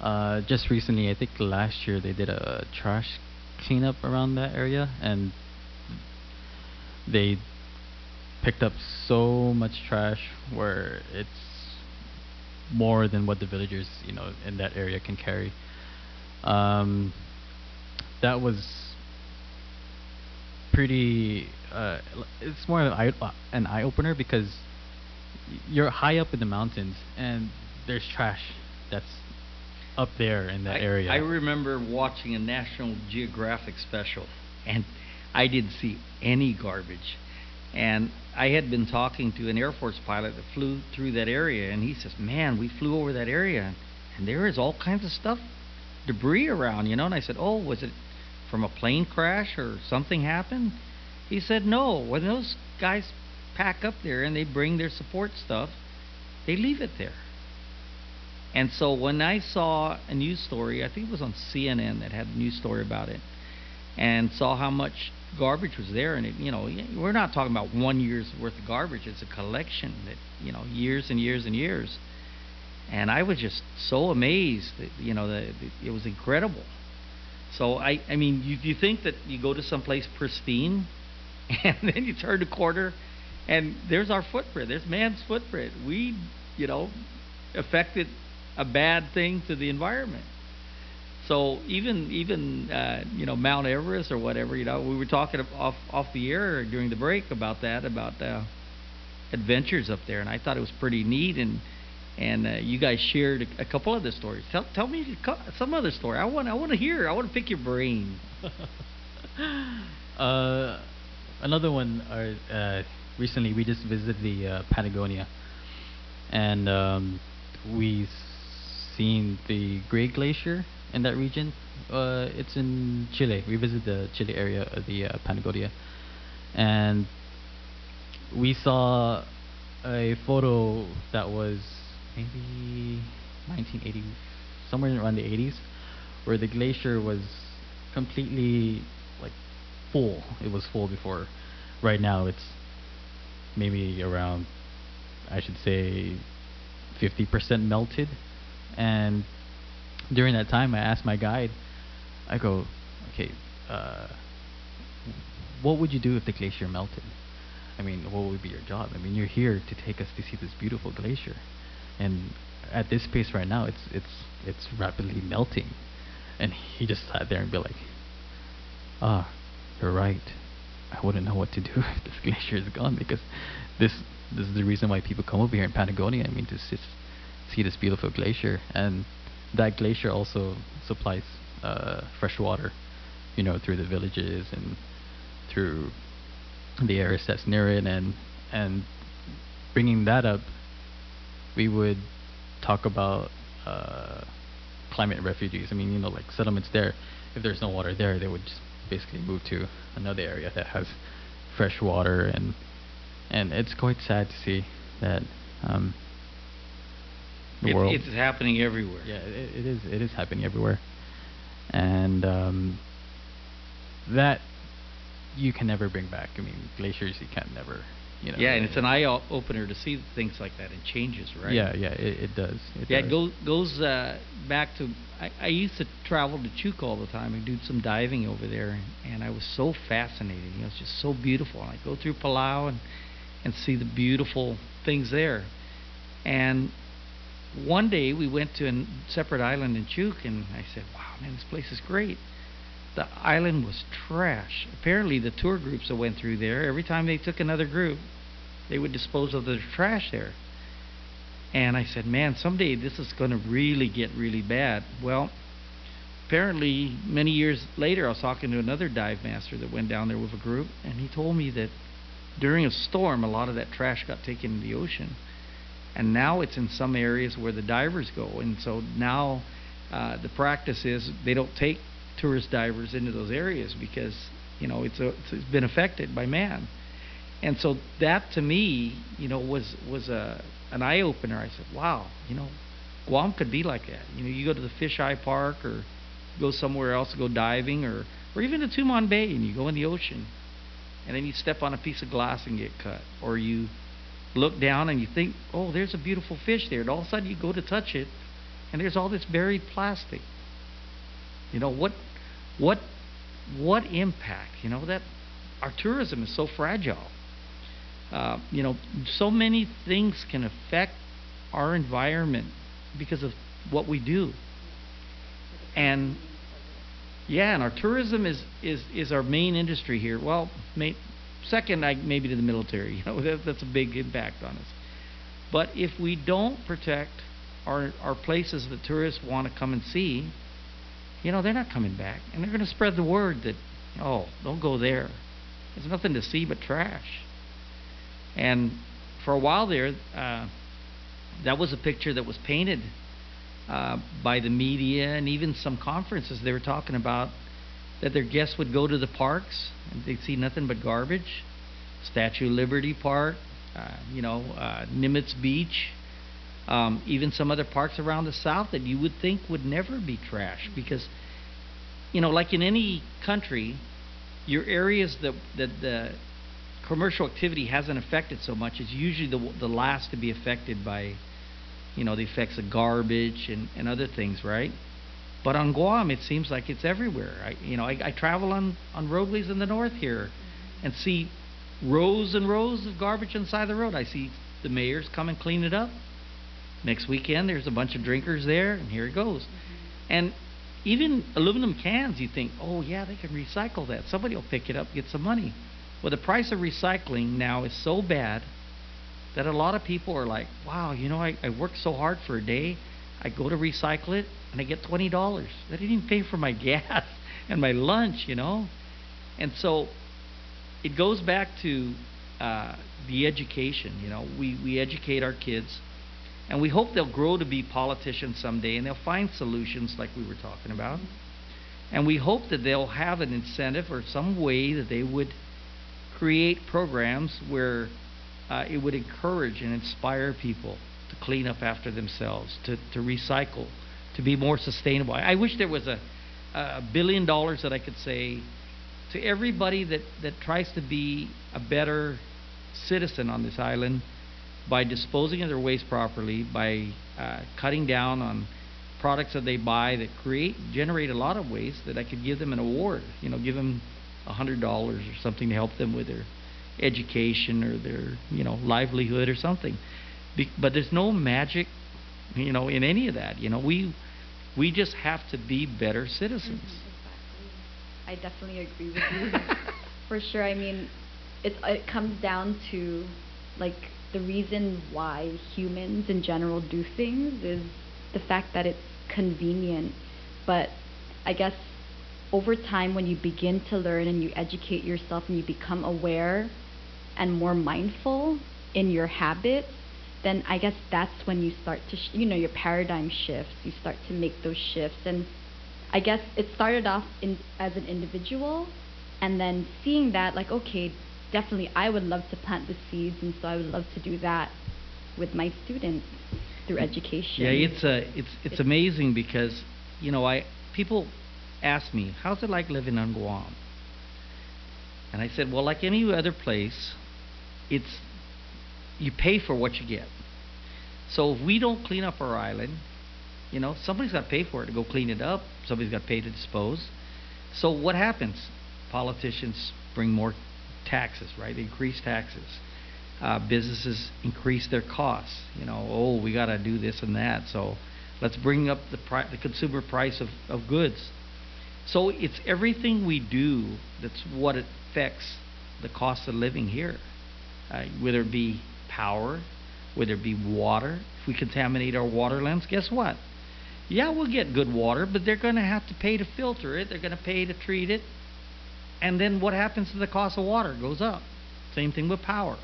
Uh, just recently, I think last year, they did a trash cleanup around that area, and they picked up so much trash where it's more than what the villagers, you know, in that area can carry. Um, that was pretty. Uh, it's more of an eye, uh, an eye opener because you're high up in the mountains and there's trash that's up there in that I, area. I remember watching a National Geographic special, and I didn't see any garbage. And I had been talking to an Air Force pilot that flew through that area, and he says, "Man, we flew over that area, and there is all kinds of stuff, debris around, you know." And I said, "Oh, was it from a plane crash or something happened?" He said, "No. When those guys pack up there and they bring their support stuff, they leave it there." And so when I saw a news story, I think it was on CNN that had a news story about it, and saw how much garbage was there, and it, you know, we're not talking about one year's worth of garbage. It's a collection that you know, years and years and years. And I was just so amazed that you know that it was incredible. So I, I mean, you, you think that you go to some place pristine, and then you turn the corner, and there's our footprint. There's man's footprint. We, you know, affected a bad thing to the environment. So even even uh, you know Mount Everest or whatever, you know, we were talking off off the air during the break about that about uh, adventures up there, and I thought it was pretty neat. And and uh, you guys shared a, a couple other stories. Tell tell me some other story. I want I want to hear. I want to pick your brain. Uh, another one. Are, uh, recently, we just visited the uh, Patagonia, and um, we seen the Great Glacier in that region. Uh, it's in Chile. We visited the Chile area of the uh, Patagonia, and we saw a photo that was maybe 1980, somewhere around the 80s, where the glacier was completely like full. It was full before. Right now, it's maybe around, I should say, 50% melted. And during that time, I asked my guide, I go, okay, uh, what would you do if the glacier melted? I mean, what would be your job? I mean, you're here to take us to see this beautiful glacier, and at this pace right now, it's it's it's rapidly melting. And he just sat there and be like, ah, you're right. I wouldn't know what to do if this glacier is gone because this this is the reason why people come over here in Patagonia. I mean, to sit, see this beautiful glacier, and that glacier also supplies uh, fresh water, you know, through the villages and through the areas that's near it, and and bringing that up, we would talk about uh, climate refugees. I mean, you know, like settlements there. If there's no water there, they would just basically move to another area that has fresh water, and and it's quite sad to see that um, the It's, world. it's happening everywhere. Yeah, it, it is. It is happening everywhere, and um, that you can never bring back. I mean, glaciers you can never. You know. yeah, and it's an eye opener to see things like that and changes, right? Yeah, yeah, it, it does. It yeah, does. it goes goes uh, back to I, I used to travel to Chuuk all the time and do some diving over there, and I was so fascinated. You know, it's just so beautiful. And I go through Palau and and see the beautiful things there. And one day we went to a separate island in Chuuk, and I said, "Wow, man, this place is great." The island was trash. Apparently, the tour groups that went through there, every time they took another group, they would dispose of their trash there. And I said, man, someday this is going to really get really bad. Well, apparently, many years later, I was talking to another dive master that went down there with a group, and he told me that during a storm, a lot of that trash got taken in the ocean. And now it's in some areas where the divers go. And so now uh, the practice is they don't take tourist divers into those areas because, you know, it's, a, it's, been affected by man. And so that to me, you know, was was a an eye opener. I said, "Wow, you know, Guam could be like that." You know, you go to the Fisheye Park or go somewhere else to go diving or or even to Tumon Bay and you go in the ocean and then you step on a piece of glass and get cut, or you look down and you think, oh, there's a beautiful fish there, and all of a sudden you go to touch it, and there's all this buried plastic. You know what? What? What impact? You know that our tourism is so fragile. Uh, you know, so many things can affect our environment because of what we do. And yeah, and our tourism is is is our main industry here. Well, may, second, I, maybe to the military. You know, that, that's a big impact on us. But if we don't protect our our places that tourists want to come and see, you know, they're not coming back, and they're going to spread the word that, oh, don't go there. There's nothing to see but trash. And for a while there, uh, that was a picture that was painted uh, by the media and even some conferences. They were talking about that their guests would go to the parks and they'd see nothing but garbage. Statue of Liberty Park, uh, you know, uh, Nimitz Beach, um, even some other parks around the South that you would think would never be trash because, you know, like in any country, your areas that that the commercial activity hasn't affected so much is usually the the last to be affected by, you know, the effects of garbage and, and other things, right? But on Guam, it seems like it's everywhere. I, you know, I, I travel on on roadways in the north here, and see rows and rows of garbage on the side of the road. I see the mayors come and clean it up. Next weekend, there's a bunch of drinkers there, and here it goes. And even aluminum cans, you think, oh yeah, they can recycle that. Somebody will pick it up, get some money. Well, the price of recycling now is so bad that a lot of people are like, wow, you know, I, I worked so hard for a day. I go to recycle it and I get twenty dollars. I didn't even pay for my gas and my lunch, you know. And so it goes back to uh, the education. You know, we we educate our kids, and we hope they'll grow to be politicians someday, and they'll find solutions like we were talking about. And we hope that they'll have an incentive or some way that they would create programs where uh, it would encourage and inspire people to clean up after themselves, to, to recycle, to be more sustainable. I wish there was a, a billion dollars that I could say to everybody that, that tries to be a better citizen on this island by disposing of their waste properly, by uh, cutting down on products that they buy that create generate a lot of waste, that I could give them an award. You know, give them a hundred dollars or something to help them with their education or their you know livelihood or something. Be- but there's no magic, you know, in any of that. You know, we we just have to be better citizens. Mm-hmm, I definitely agree with you. For sure. I mean, it it comes down to like the reason why humans in general do things is the fact that it's convenient. But I guess over time when you begin to learn and you educate yourself and you become aware and more mindful in your habits, then I guess that's when you start to, sh- you know, your paradigm shifts. You start to make those shifts. And I guess it started off in, as an individual, and then seeing that, like, okay, definitely I would love to plant the seeds, and so I would love to do that with my students through education. Yeah, it's uh, a it's it's amazing because you know I people ask me how's it like living on Guam, and I said well like any other place, it's you pay for what you get. So if we don't clean up our island, you know somebody's got to pay for it to go clean it up. Somebody's got to pay to dispose. So what happens? Politicians bring more taxes, right? Increase taxes. Uh, businesses increase their costs. You know, oh, we got to do this and that. So let's bring up the, pri- the consumer price of, of goods. So it's everything we do that's what affects the cost of living here, uh, whether it be power, whether it be water. If we contaminate our water waterlands, guess what? Yeah, we'll get good water, but they're going to have to pay to filter it. They're going to pay to treat it. And then what happens to the cost of water? Goes up. Same thing with power.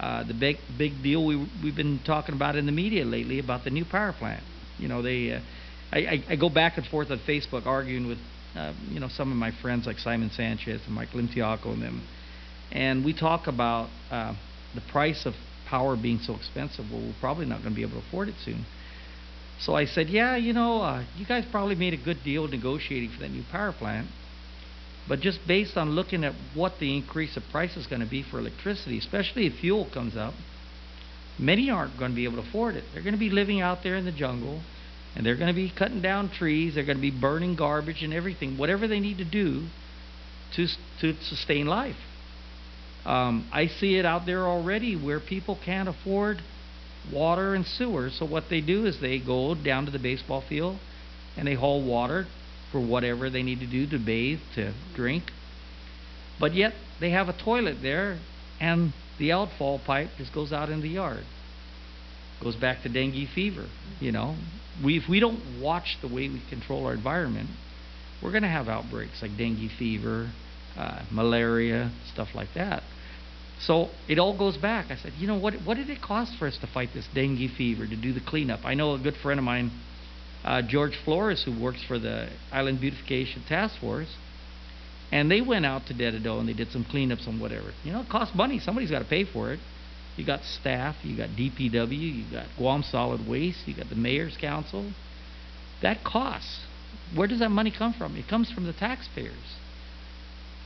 Uh, the big big deal we we've been talking about in the media lately about the new power plant. You know, they uh, I, I, I go back and forth on Facebook arguing with uh, you know some of my friends like Simon Sanchez and Mike Limtiaco and them, and we talk about uh, the price of power being so expensive. Well, we're probably not going to be able to afford it soon. So I said, yeah, you know, uh, you guys probably made a good deal negotiating for that new power plant. But just based on looking at what the increase of price is going to be for electricity, especially if fuel comes up, many aren't going to be able to afford it. They're going to be living out there in the jungle, and they're going to be cutting down trees. They're going to be burning garbage and everything, whatever they need to do to to sustain life. Um, I see it out there already where people can't afford water and sewer. So what they do is they go down to the baseball field and they haul water for whatever they need to do to bathe, to drink. But yet they have a toilet there and the outfall pipe just goes out in the yard. Goes back to dengue fever, you know. We if we don't watch the way we control our environment, we're going to have outbreaks like dengue fever, uh, malaria, stuff like that. So it all goes back. I said, you know, what what did it cost for us to fight this dengue fever, to do the cleanup? I know a good friend of mine, uh, George Flores, who works for the Island Beautification Task Force, and they went out to Dededo and they did some cleanups and whatever. You know, it costs money. Somebody's got to pay for it. You got staff, you got DPW, you got Guam Solid Waste, you got the Mayor's Council. That costs. Where does that money come from? It comes from the taxpayers.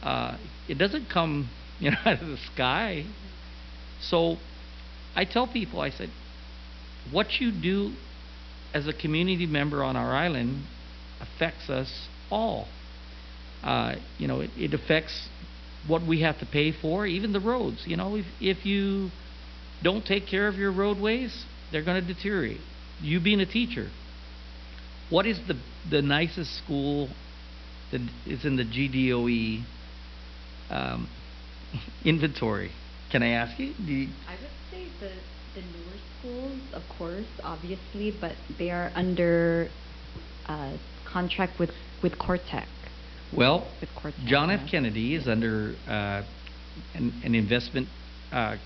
Uh, it doesn't come, you know, out of the sky. So, I tell people, I said, what you do as a community member on our island affects us all. Uh, you know, it, it affects what we have to pay for, even the roads. You know, if if you don't take care of your roadways, they're going to deteriorate. You being a teacher, what is the the nicest school that is in the GDOE um, inventory? Can I ask you? You I would say the the newer schools, of course, obviously, but they are under uh, contract with with Core Tech. Well, With Core Tech, John F. Kennedy is under uh, an, an investment uh,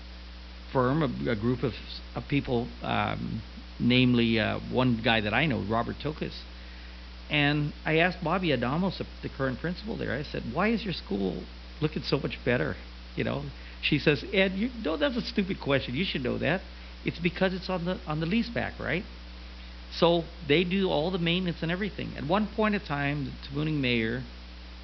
firm, a, a group of, of people, um, namely uh, one guy that I know, Robert Tokus. And I asked Bobby Adamos, the- current principal there, I said, why is your school looking so much better? You know, she says, Ed, you know, that's a stupid question. You should know that. It's because it's on the on the lease back, right? So they do all the maintenance and everything. At one point in time, the Tamuning mayor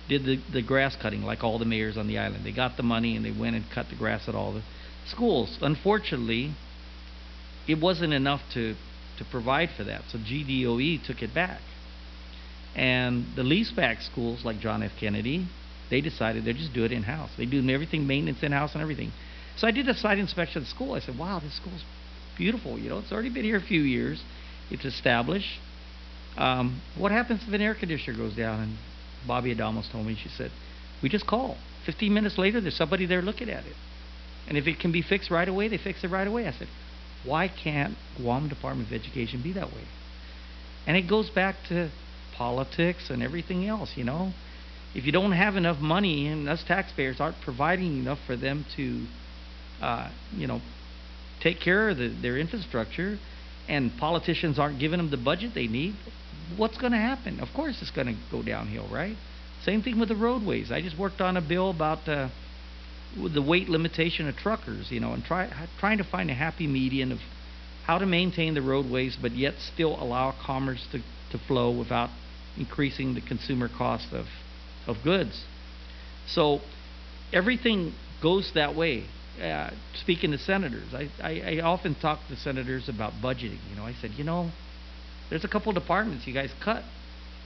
did the, the grass cutting like all the mayors on the island. They got the money and they went and cut the grass at all the schools. Unfortunately, it wasn't enough to, to provide for that, so GDOE took it back. And the leaseback schools like John F. Kennedy, they decided they'd just do it in house. They do everything maintenance in house and everything. So I did a site inspection of the school. I said, "Wow, this school's beautiful. You know, it's already been here a few years. It's established. Um, what happens if an air conditioner goes down?" And Bobby Adamos told me. She said, "We just call. 15 minutes later, there's somebody there looking at it. And if it can be fixed right away, they fix it right away." I said, "Why can't Guam Department of Education be that way?" And it goes back to politics and everything else, you know. If you don't have enough money and us taxpayers aren't providing enough for them to, uh, you know, take care of the, their infrastructure, and politicians aren't giving them the budget they need, what's going to happen? Of course, it's going to go downhill, right? Same thing with the roadways. I just worked on a bill about uh, the weight limitation of truckers, you know, and try trying to find a happy median of how to maintain the roadways, but yet still allow commerce to, to flow without increasing the consumer cost of of goods. So everything goes that way. Uh, speaking to senators, I, I, I often talk to senators about budgeting. You know, I said, you know, there's a couple departments you guys cut,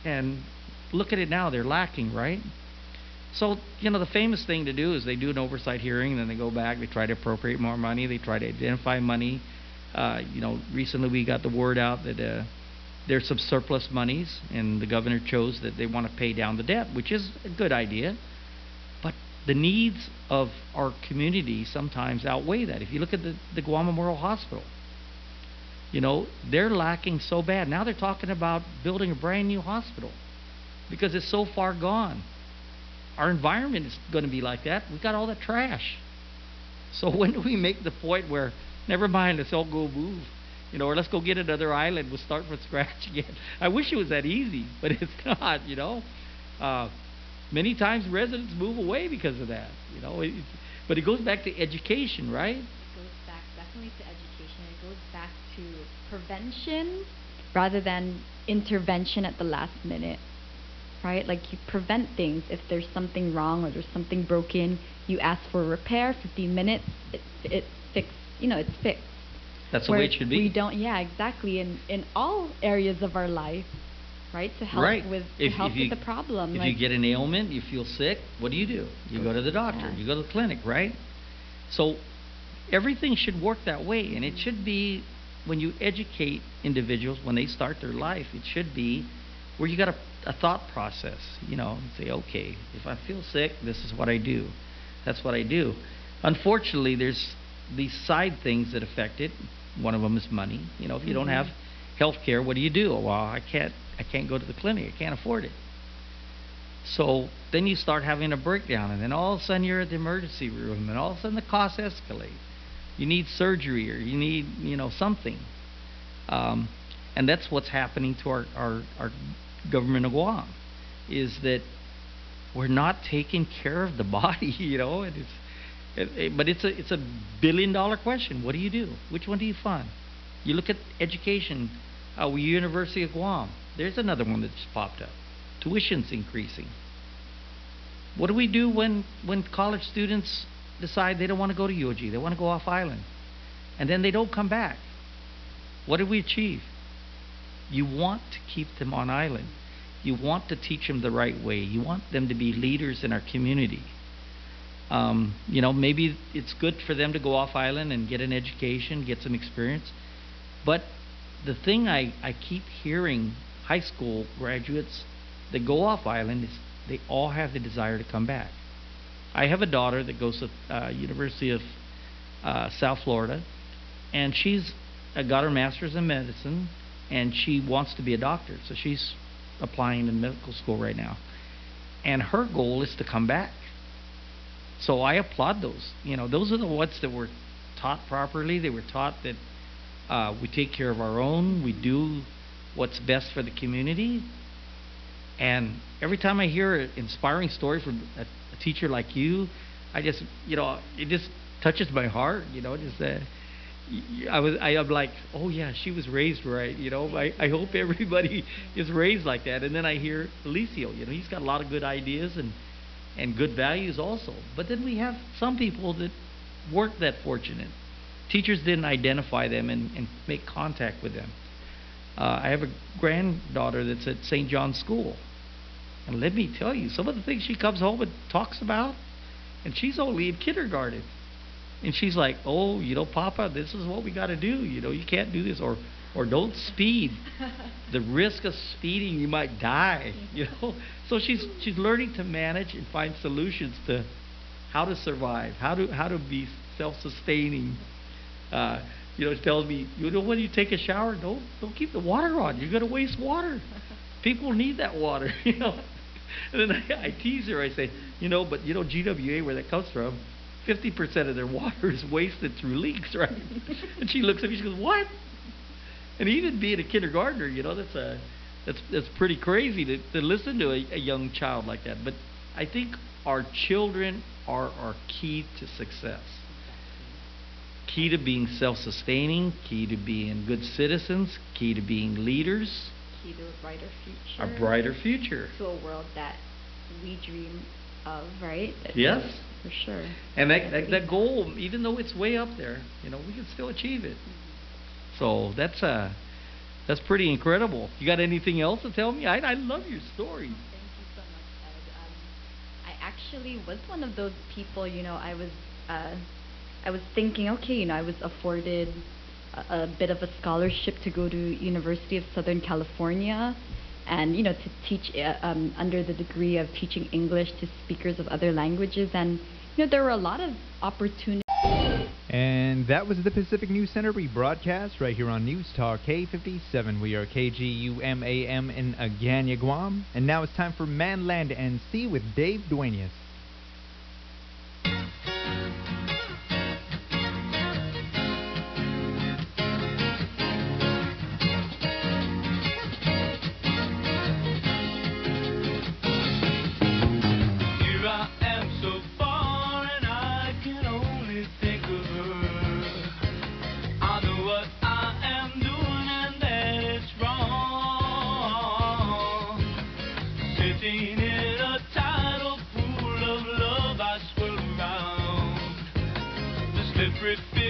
and look at it now, they're lacking, right? So, you know, the famous thing to do is they do an oversight hearing, and then they go back, they try to appropriate more money, they try to identify money. Uh, you know, recently we got the word out that uh, there's some surplus monies, and the governor chose that they want to pay down the debt, which is a good idea. The needs of our community sometimes outweigh that. If you look at the, the Guam Memorial Hospital, you know, they're lacking so bad. Now they're talking about building a brand new hospital because it's so far gone. Our environment is going to be like that. We've got all that trash. So when do we make the point where, never mind, let's all go move, you know, or let's go get another island. We'll start from scratch again. I wish it was that easy, but it's not. You know, uh, many times residents move away because of that. You know, it, but it goes back to education, right? It goes back definitely to education. It goes back to prevention rather than intervention at the last minute. right? Like you prevent things. If there's something wrong or there's something broken, you ask for repair. 15 minutes, it it fix. You know, it's fixed. That's the way it should be. We don't. Yeah, exactly. In in all areas of our life, right? To help right. with if, to help if you, with the problem. If like, you get an ailment, you feel sick, what do you do? You go to the doctor. Yeah. You go to the clinic, right? So everything should work that way, and it should be when you educate individuals when they start their life. It should be where you got a, a thought process. You know, say, okay, if I feel sick, this is what I do. That's what I do. Unfortunately, there's these side things that affect it. One of them is money. You know, if you don't Mhm. have health care, what do you do? Well, I can't I can't go to the clinic. I can't afford it. So then you start having a breakdown, and then all of a sudden you're at the emergency room, and all of a sudden the costs escalate. You need surgery, or you need you know something, um, and that's what's happening to our, our our government of Guam, is that we're not taking care of the body, you know, and it's it, it- but it's a it's a billion dollar question. What do you do? Which one do you fund? You look at education. Uh, University of Guam. There's another one that's popped up. Tuition's increasing. What do we do when when college students decide they don't want to go to UOG? They want to go off island, and then they don't come back. What did we achieve? You want to keep them on island. You want to teach them the right way. You want them to be leaders in our community. Um, you know, maybe it's good for them to go off island and get an education, get some experience. But the thing I, I keep hearing high school graduates that go off island is they all have the desire to come back. I have a daughter that goes to uh, University of uh, South Florida, and she's uh, got her master's in medicine, and she wants to be a doctor. So she's applying in medical school right now, and her goal is to come back. So I applaud those. You know, those are the ones that were taught properly. They were taught that uh, we take care of our own. We do what's best for the community. And every time I hear an inspiring story from a, a teacher like you, I just, you know, it just touches my heart. You know, just uh, I was, I am like, oh yeah, she was raised right. You know, I, I hope everybody is raised like that. And then I hear Alicio. You know, he's got a lot of good ideas and and good values also. But then we have some people that weren't that fortunate. Teachers didn't identify them and, and make contact with them. Uh, I have a granddaughter that's at St. John's School. And let me tell you, some of the things she comes home and talks about, and she's only in kindergarten. And she's like, oh, you know, Papa, this is what we got to do. You know, you can't do this. Or, or don't speed. The risk of speeding, you might die. You know, so she's she's learning to manage and find solutions to how to survive, how to how to be self-sustaining. Uh, you know, tells me, you know, when you take a shower, don't don't keep the water on. You're gonna waste water. People need that water. You know. And then I, I tease her. I say, you know, but you know, GWA, where that comes from, 50% of their water is wasted through leaks, right? and she looks at me. She goes, what? And even being a kindergartner, you know, that's a that's that's pretty crazy to, to listen to a, a young child like that. But I think our children are our key to success. Key to being self-sustaining, key to being good citizens, key to being leaders, key to a brighter future. a brighter future. To a world that we dream of, right? That- Yes. For sure. And that, that that goal, even though it's way up there, you know, we can still achieve it. So that's uh that's pretty incredible. You got anything else to tell me? I I love your story. Thank you so much, Ed. Um, I actually was one of those people, you know, I was uh I was thinking, okay, you know, I was afforded a, a bit of a scholarship to go to University of Southern California and you know to teach uh, um, under the degree of teaching English to speakers of other languages and you know there were a lot of opportunities And that was the Pacific News Center rebroadcast right here on News Talk K57. We are KGUMAM in Agana, Guam. And now it's time for Man, Land, and Sea with Dave Duenas. Every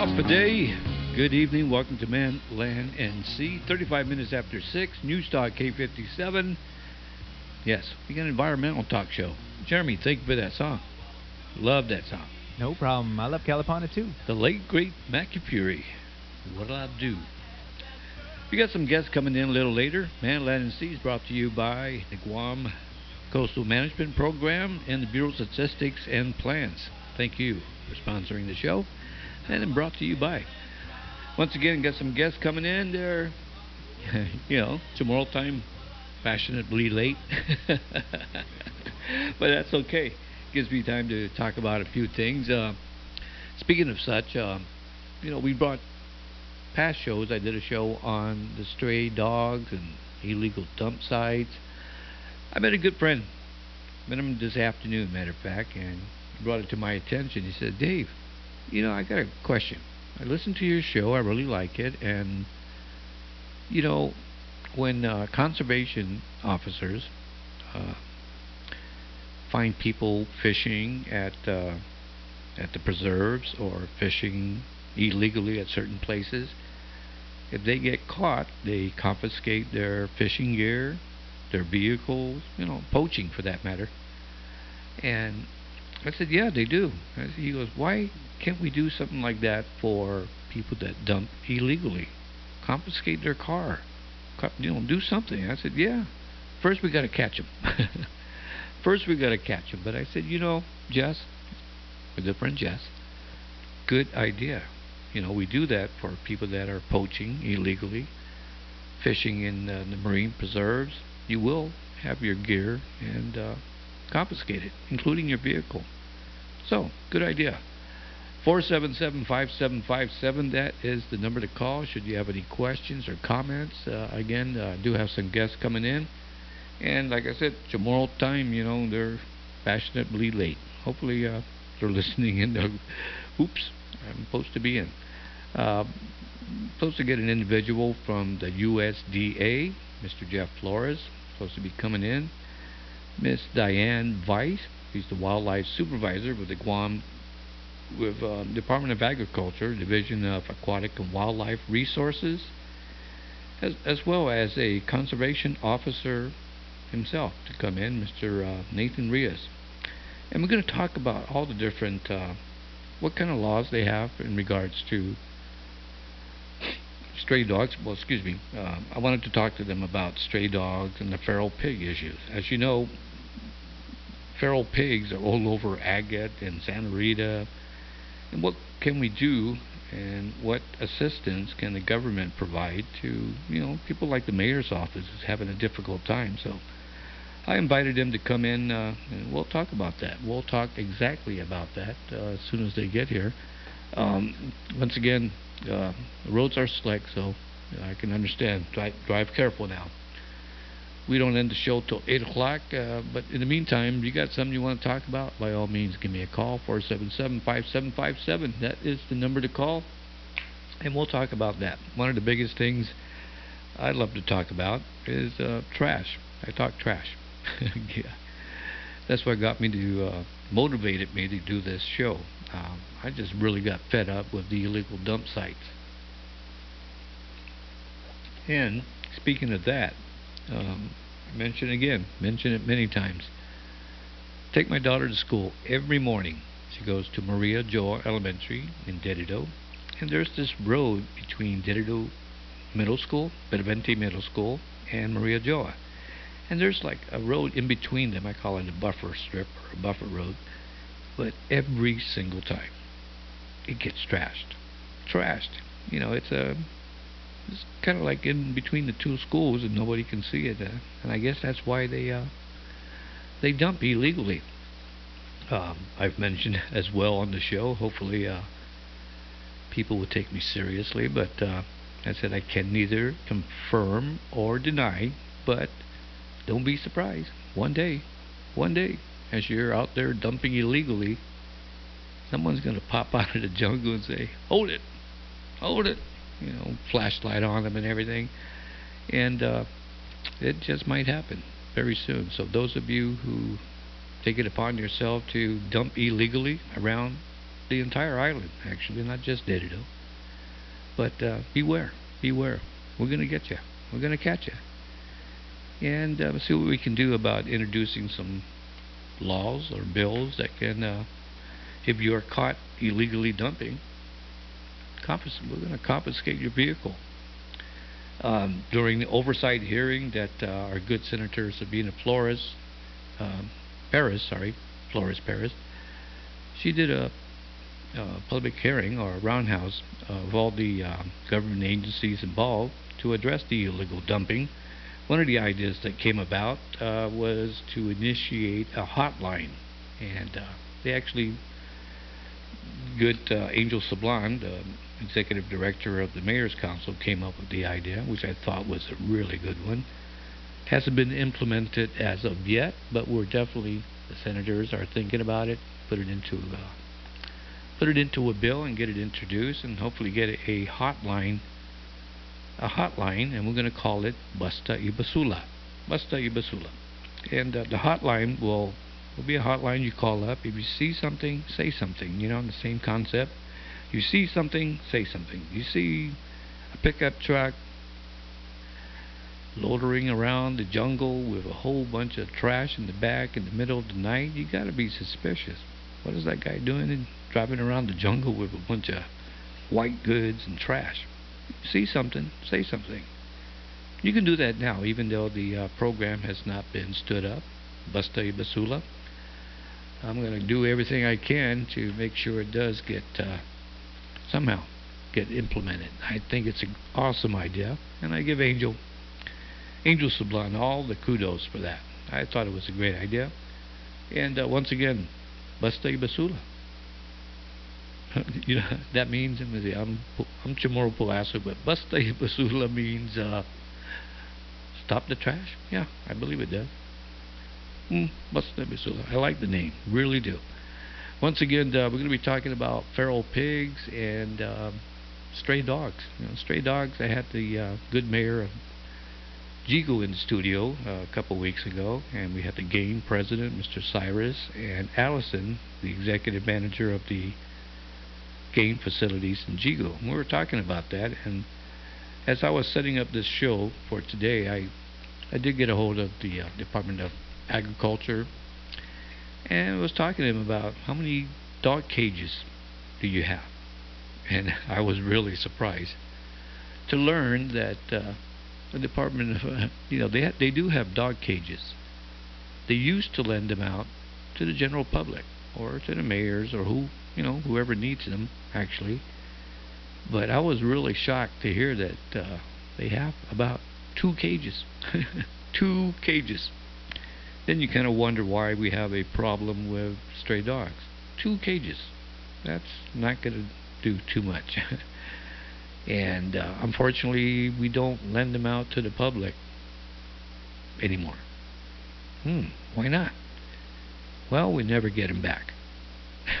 Off a day. Good evening. Welcome to Man, Land, and Sea. 35 minutes after 6. News Talk K57. Yes, we got an environmental talk show. Jeremy, thank you for that song. Love that song. No problem. I love Calipana too. The late, great Mackie Fury. What'll I do? We got some guests coming in a little later. Man, Land, and Sea is brought to you by the Guam Coastal Management Program and the Bureau of Statistics and Plans. Thank you for sponsoring the show. And brought to you by. Once again, got some guests coming in. They're, you know, tomorrow time, fashionably late. but that's okay. Gives me time to talk about a few things. Uh, speaking of such, uh, you know, we brought past shows. I did a show on the stray dogs and illegal dump sites. I met a good friend. Met him this afternoon, matter of fact, and brought it to my attention. He said, Dave, you know, I got a question. I listened to your show, I really like it, and, you know, when uh, conservation officers uh, find people fishing at uh, at the preserves or fishing illegally at certain places, if they get caught, they confiscate their fishing gear, their vehicles, you know, poaching for that matter. And I said, yeah, they do. Said, he goes, why can't we do something like that for people that dump illegally? Confiscate their car. You know, do something. I said, yeah. First we got to catch them. First we got to catch them. But I said, you know, Jess, my good friend Jess, good idea. You know, we do that for people that are poaching illegally, fishing in uh, the marine preserves. You will have your gear and uh, confiscate it, including your vehicle. So, good idea. 477-5757, that is the number to call should you have any questions or comments. Uh, again, uh, I do have some guests coming in. And like I said, tomorrow time, you know, they're fashionably late. Hopefully uh, they're listening in. The, oops, I'm supposed to be in. Uh, supposed to get an individual from the USDA, Mr. Jeff Flores, supposed to be coming in. Miss Diane Weiss, she's the wildlife supervisor with the Guam with uh, Department of Agriculture, Division of Aquatic and Wildlife Resources, as, as well as a conservation officer himself to come in, Mr. Uh, Nathan Rios. And we're going to talk about all the different, uh, what kind of laws they have in regards to stray dogs. Well, excuse me. Uh, I wanted to talk to them about stray dogs and the feral pig issues. As you know, feral pigs are all over Agat and Santa Rita. And what can we do and what assistance can the government provide to, you know, people like the mayor's office is having a difficult time. So I invited them to come in uh, and we'll talk about that. We'll talk exactly about that uh, as soon as they get here. Um, once again, uh, the roads are slick, so I can understand. Drive, drive careful now. We don't end the show till 8 o'clock, uh, but in the meantime, you got something you want to talk about, by all means, give me a call, 477-5757. That is the number to call, and we'll talk about that. One of the biggest things I'd love to talk about is uh, trash. I talk trash. yeah. That's what got me to, uh, motivated me to do this show. Um, I just really got fed up with the illegal dump sites. And speaking of that, um, mention again, mention it many times. Take my daughter to school every morning. She goes to Maria Ulloa Elementary in Dededo, and there's this road between Dededo Middle School, Benavente Middle School, and Maria Ulloa. And there's like a road in between them. I call it a buffer strip or a buffer road. But every single time, it gets trashed. Trashed. You know, it's a it's kind of like in between the two schools, and nobody can see it. Uh, and I guess that's why they uh, they dump illegally. um, I've mentioned as well on the show. Hopefully, uh, people will take me seriously, but uh, I said I can neither confirm or deny, but don't be surprised. One day, one day, as you're out there dumping illegally, someone's going to pop out of the jungle and say, Hold it, hold it. You know, flashlight on them and everything. And uh, it just might happen very soon. So, those of you who take it upon yourself to dump illegally around the entire island, actually, not just Dededo. But uh, beware, beware. We're going to get you. We're going to catch you. And uh, see what we can do about introducing some laws or bills that can, uh, if you are caught illegally dumping, we're going to confiscate your vehicle. Um, during the oversight hearing that uh, our good Senator Sabina Flores, um, Perez, sorry, Flores Perez, she did a uh, public hearing or a roundhouse of all the uh, government agencies involved to address the illegal dumping. One of the ideas that came about uh, was to initiate a hotline, and uh, they actually, good uh, Angel Sablan, the executive director of the Mayor's Council, came up with the idea, which I thought was a really good one. Hasn't been implemented as of yet, but we're definitely the senators are thinking about it. Put it into uh, put it into a bill and get it introduced, and hopefully get a hotline, a hotline, and we're going to call it Basta Ibasula, Basta Ibasula, and uh, the hotline will will be a hotline you call up if you see something, say something. You know, the same concept. You see something, say something. You see a pickup truck loitering around the jungle with a whole bunch of trash in the back in the middle of the night, you got to be suspicious. What is that guy doing in, driving around the jungle with a bunch of white goods and trash? See something, say something. You can do that now, even though the uh, program has not been stood up. Basta Basula. I'm going to do everything I can to make sure it does get uh, somehow get implemented. I think it's an awesome idea, and I give Angel Angel Sablan all the kudos for that. I thought it was a great idea. And uh, once again, Basta Basula. you know, that means, I'm, I'm Chamorro Pulaso, but Basta Basula means uh, stop the trash. Yeah, I believe it does. Mm, Basta Basula. I like the name, really do. Once again, uh, we're going to be talking about feral pigs and um, stray dogs. You know, stray dogs. I had the uh, good mayor of Yigo in the studio uh, a couple weeks ago, and we had the game president, Mr. Cyrus, and Allison, the executive manager of the game facilities in Yigo. And we were talking about that, and as I was setting up this show for today, I I did get a hold of the uh, Department of Agriculture, and I was talking to him about how many dog cages do you have, and I was really surprised to learn that. Uh, the Department of, uh, you know, they ha- they do have dog cages. They used to lend them out to the general public or to the mayors or who, you know, whoever needs them actually. But I was really shocked to hear that uh, they have about two cages, two cages. Then you kind of wonder why we have a problem with stray dogs. Two cages. That's not going to do too much. and uh, unfortunately we don't lend them out to the public anymore. Hmm, why not? Well, we never get them back.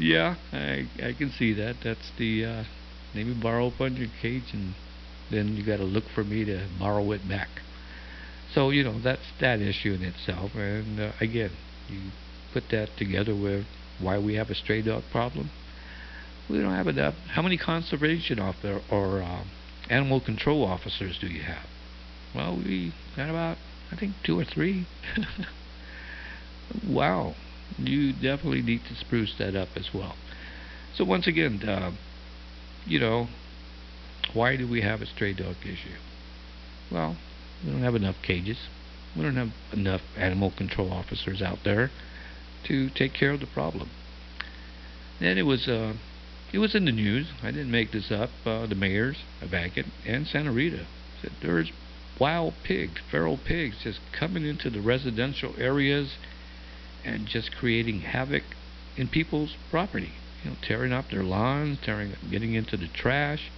yeah, I I can see that. That's the uh, maybe borrow up on your cage and then you got to look for me to borrow it back. So you know that's that issue in itself. And uh, again, you put that together with why we have a stray dog problem we don't have enough. How many conservation officer or uh, animal control officers do you have? Well, we got about I think two or three. wow, you definitely need to spruce that up as well. So once again, uh, you know, why do we have a stray dog issue? Well, we don't have enough cages. We don't have enough animal control officers out there to take care of the problem. Then it was uh, it was in the news. I didn't make this up. Uh, the mayors of and Santa Rita said there's wild pigs, feral pigs, just coming into the residential areas and just creating havoc in people's property. You know, tearing up their lawns, tearing, getting into the trash.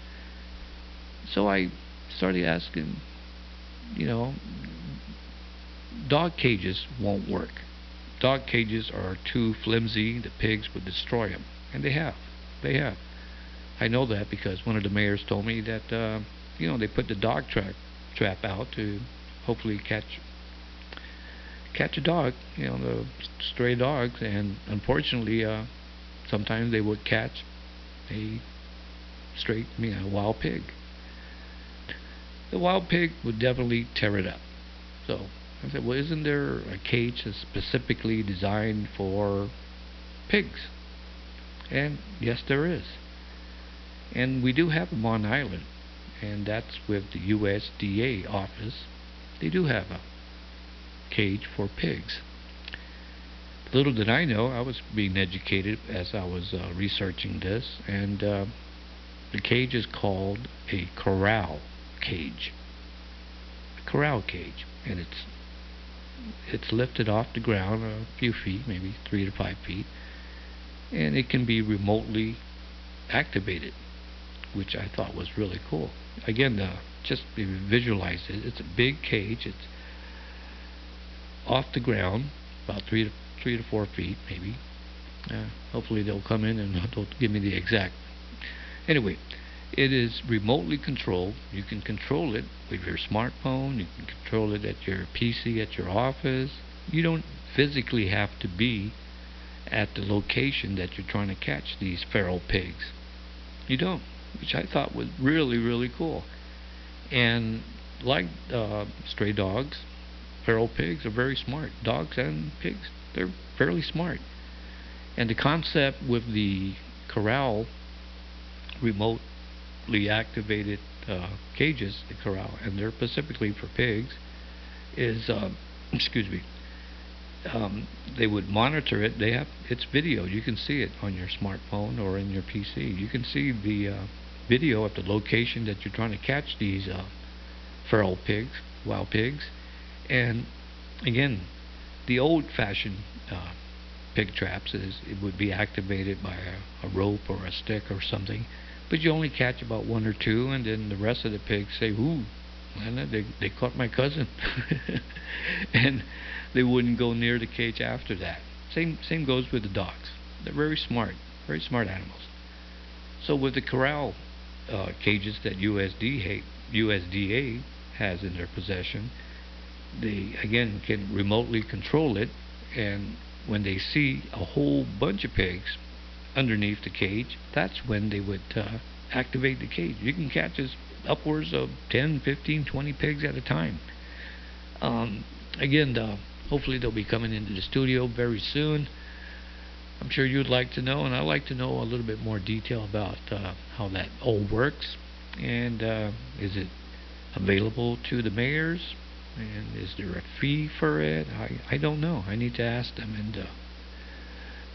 So I started asking, you know, dog cages won't work. Dog cages are too flimsy. The pigs would destroy them, and they have. They have. I know that because one of the mayors told me that uh, you know they put the dog trap trap out to hopefully catch catch a dog, you know, the stray dogs, and unfortunately, uh, sometimes they would catch a stray, I mean, a wild pig. The wild pig would definitely tear it up. So I said, well, isn't there a cage that's specifically designed for pigs? And yes, there is. And we do have them on island, and that's with the USDA office. They do have a cage for pigs. Little did I know, I was being educated as I was uh, researching this, and uh, the cage is called a corral cage. A corral cage, and it's it's lifted off the ground a few feet, maybe three to five feet, and it can be remotely activated, which I thought was really cool. Again, uh, just visualize it. It's a big cage. It's off the ground, about three to three to four feet, maybe. Uh, hopefully they'll come in and they'll give me the exact. Anyway, it is remotely controlled. You can control it with your smartphone. You can control it at your PC at your office. You don't physically have to be at the location that you're trying to catch these feral pigs. You don't, which I thought was really, really cool. And like uh, stray dogs, feral pigs are very smart. Dogs and pigs, they're fairly smart. And the concept with the corral remotely activated uh, cages, the corral, and they're specifically for pigs, is um, excuse me. Um, they would monitor it. They have it's video. You can see it on your smartphone or in your PC. You can see the uh, video at the location that you're trying to catch these uh, feral pigs, wild pigs, and again, the old-fashioned uh, pig traps is it would be activated by a, a rope or a stick or something, but you only catch about one or two, and then the rest of the pigs say, "Ooh, they they caught my cousin," and they wouldn't go near the cage after that. Same same goes with the dogs. They're very smart, very smart animals. So with the corral uh, cages that USD USDA has in their possession, they again can remotely control it and when they see a whole bunch of pigs underneath the cage that's when they would uh, activate the cage you can catch as upwards of 10 15 20 pigs at a time um, again hopefully they'll be coming into the studio very soon I'm sure you'd like to know and I'd like to know a little bit more detail about uh, how that all works and uh, is it available to the mayors and is there a fee for it? I, I don't know. I need to ask them. And uh,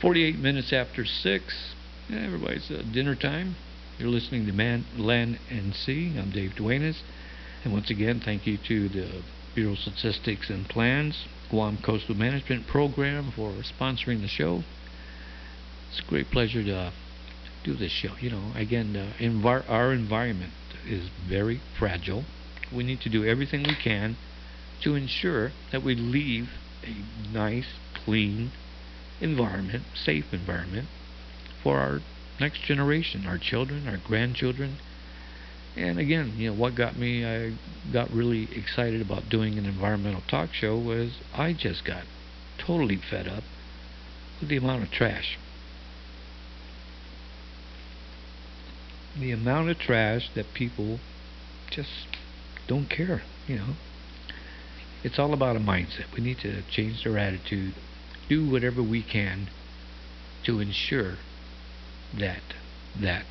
48 minutes after 6, yeah, everybody's uh, dinner time. You're listening to Man, Land and Sea. I'm Dave Duenas. And once again, thank you to the Bureau of Statistics and Plans, Guam Coastal Management Program for sponsoring the show. It's a great pleasure to uh, do this show. You know, again, uh, envir our environment is very fragile. We need to do everything we can to ensure that we leave a nice, clean environment, safe environment for our next generation, our children, our grandchildren. And again, you know, what got me, I got really excited about doing an environmental talk show was I just got totally fed up with the amount of trash. The amount of trash that people just don't care, you know it's all about a mindset. We need to change their attitude, do whatever we can to ensure that that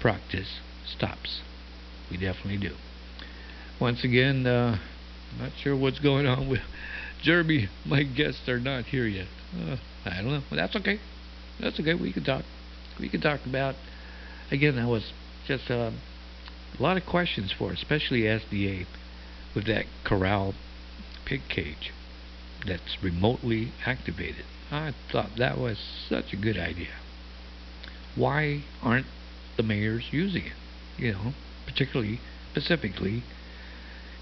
practice stops. We definitely do. Once again, uh, not sure what's going on with Jeremy. My guests are not here yet. Uh, I don't know. That's okay. That's okay. We can talk. We can talk about. Again, that was just uh, a lot of questions for, especially SDA, with that corral pig cage. That's remotely activated. I thought that was such a good idea. Why aren't the mayors using it? You know, particularly, specifically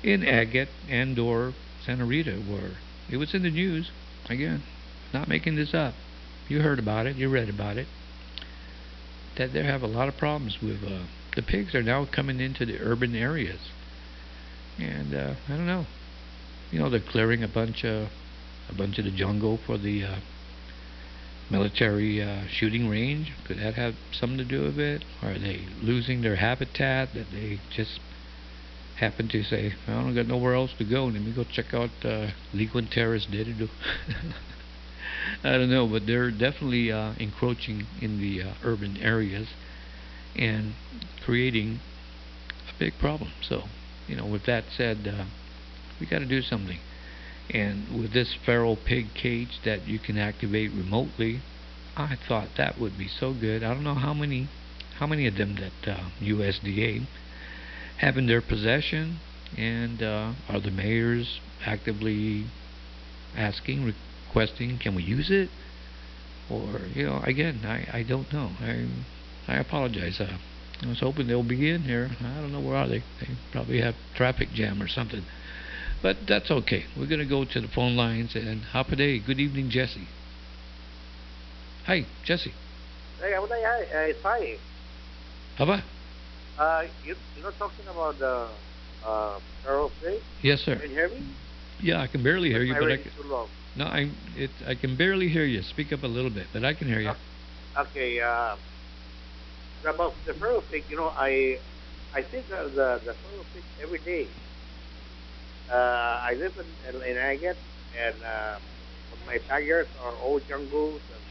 in Agat and or Santa Rita, where it was in the news. Again, not making this up. You heard about it. You read about it. That they have a lot of problems with uh, the pigs are now coming into the urban areas, and uh, I don't know. You know, they're clearing a bunch of a bunch of the jungle for the uh, military uh, shooting range. Could that have something to do with it? Or Are they losing their habitat that they just happen to say, I don't got nowhere else to go. Let me go check out uh, Legal Terrace Digital. I don't know, but they're definitely uh, encroaching in the uh, urban areas and creating a big problem. So, you know, with that said, uh, we got to do something. And with this feral pig cage that you can activate remotely, I thought that would be so good. I don't know how many, how many of them that uh, USDA have in their possession, and uh, are the mayors actively asking, requesting, can we use it? Or you know, again, I I don't know. I I apologize. Uh, I was hoping they'll be in here. I don't know where are they. They probably have traffic jam or something. But that's okay. We're going to go to the phone lines and Hafa Adai. Good evening, Jesse. Hi, Jesse. Hey, how are you? Uh, it's? Uh, you, you're not talking about the uh, pig? Yes, sir. Can you hear me? Yeah, I can barely hear you, My but I can. too low. No, I it I can barely hear you. Speak up a little bit, but I can hear you. Okay, uh, about the pig, you know, I I think of the the feral pig every day. Uh, I live in in, in Agat, and uh, my backyards are all jungles and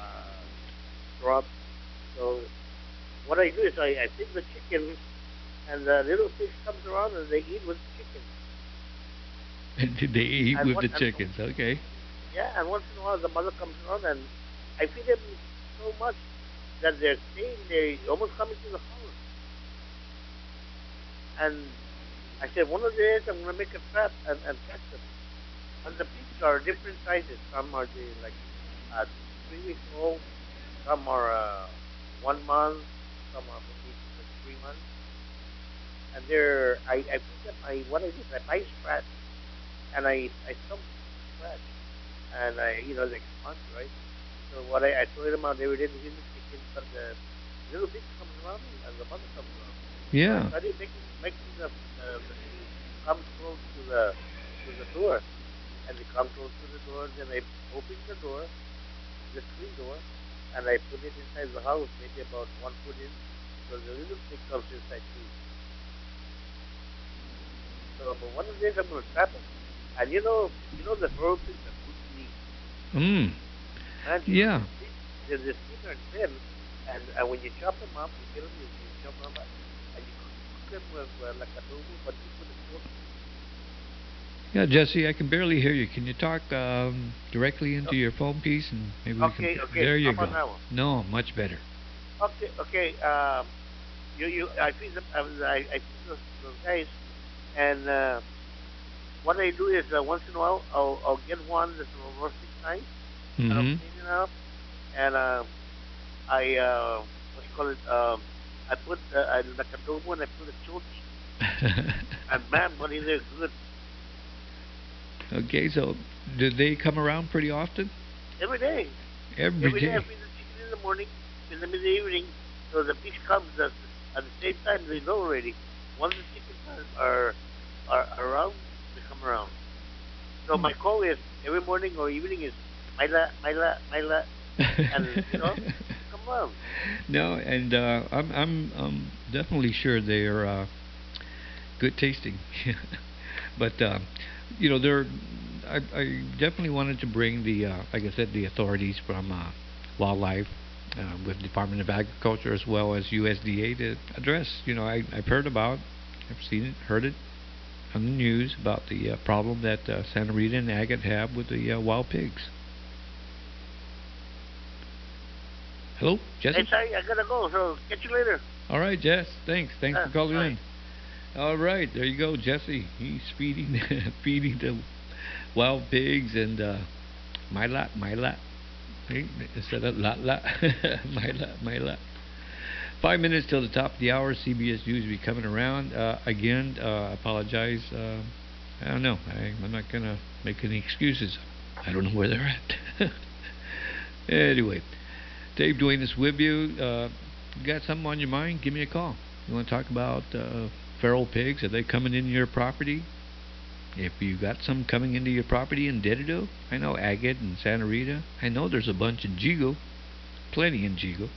uh, shrubs. So what I do is I, I feed the chickens, and the little fish comes around and they eat with the chickens. They eat And with what- the and- chickens? Okay. Yeah, and once in a while the mother comes around and I feed them so much that they're staying they almost come into the house. And I said, one of days I'm going to make a trap and, and catch them. And the pigs are different sizes. Some are the, like uh, three weeks old, some are uh, one month, some are maybe like three months. And they're, I, I put them, I, what I do is I buy scratch and I, I stump scratch and I, you know, like sponge, right? So what I, I throw them out every day the chickens, but the little pigs comes around and the mother comes around. Yeah. So I started making, making the, uh, the come close to the, to the door. And they come close to the door, then I open the door, the screen door, and I put it inside the house, maybe about one foot in, so the little pig comes inside too. So, but one of the days I'm going to trap them. And you know, you know the feral pigs are good to eat. Mm. And Yeah. the, the skin are thin, and, and when you chop them up, you get them, you, you chop them up, Yeah, Jesse, I can barely hear you. Can you talk um, directly into your phone piece and maybe we Okay, can? okay. There you How go. No, much better. Okay, okay. Um, you, you, I feed them. I, I, I feed those, guys, and uh, what I do is uh, once in a while I'll, I'll get one that's roasting nice, and I'll Mhm. clean it up, and uh, I uh, what do you call it? Um, I put uh, I like adobo and I put a choti, and man, buddy, they're good Okay, so do they come around pretty often? every day. Every Every day day. I feed the chicken in the morning, feed them in the evening, so the fish comes at, at the same time. They know already. Once the chickens are are, are around, they come around. So my call is every morning or evening is Myla, Myla, Myla, and you know, come. No, and uh, I'm I'm um, definitely sure they're uh, good tasting, but uh, you know they're. I, I definitely wanted to bring the, uh, like I said, the authorities from uh, wildlife, uh, with Department of Agriculture as well as USDA to address. You know, I, I've heard about, I've seen it, heard it on the news about the uh, problem that uh, Santa Rita and Agat have with the uh, wild pigs. Hello, Jesse. Hey, sorry, I gotta go. So catch you later. All right, Jess. Thanks. Thanks Uh, for calling bye. in. All right, there you go, Jesse. He's feeding feeding the wild pigs and uh, my lot, my lot. Hey, Instead of lot, lot, my lot, my lot. Five minutes till the top of the hour. CBS News will be coming around. Uh, again, uh, I apologize. Uh, I don't know. I, I'm not to make any excuses. I don't know where they're at. anyway, Dave Duenas with you. Uh, got something on your mind? Give me a call. You want to talk about uh, feral pigs? Are they coming into your property? If you got some coming into your property in Dededo, I know Agat and Santa Rita. I know there's a bunch in Yigo, plenty in Yigo.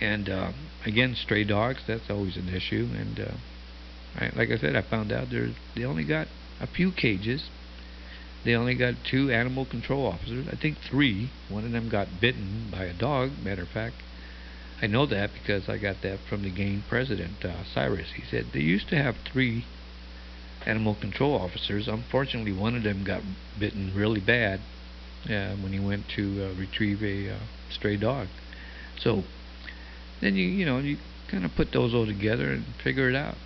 And uh, again, stray dogs, that's always an issue. And uh, I, like I said, I found out there's they only got a few cages. They only got two animal control officers. I think three. One of them got bitten by a dog. Matter of fact, I know that because I got that from the game president, uh, Cyrus. He said they used to have three animal control officers. Unfortunately, one of them got bitten really bad uh, when he went to uh, retrieve a uh, stray dog. So then you you know you kind of put those all together and figure it out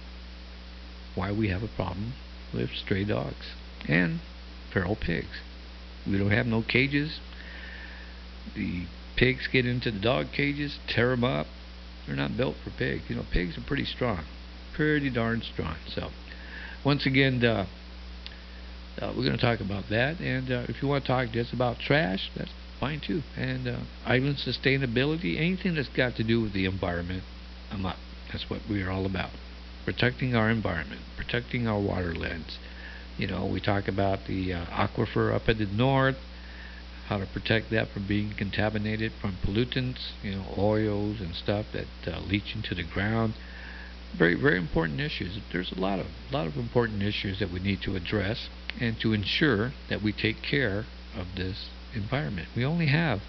why we have a problem with stray dogs and feral pigs. We don't have no cages. The pigs get into the dog cages, tear them up. They're not built for pigs. You know, pigs are pretty strong, pretty darn strong. So, once again, uh, uh, we're going to talk about that. And uh, if you want to talk just about trash, that's fine too. And uh, island sustainability, anything that's got to do with the environment, I'm up. That's what we are all about. Protecting our environment, protecting our waterlands. You know, we talk about the uh, aquifer up at the north, how to protect that from being contaminated from pollutants, you know, oils and stuff that uh, leach into the ground. Very, very important issues. There's a lot of, lot of important issues that we need to address and to ensure that we take care of this environment. We only have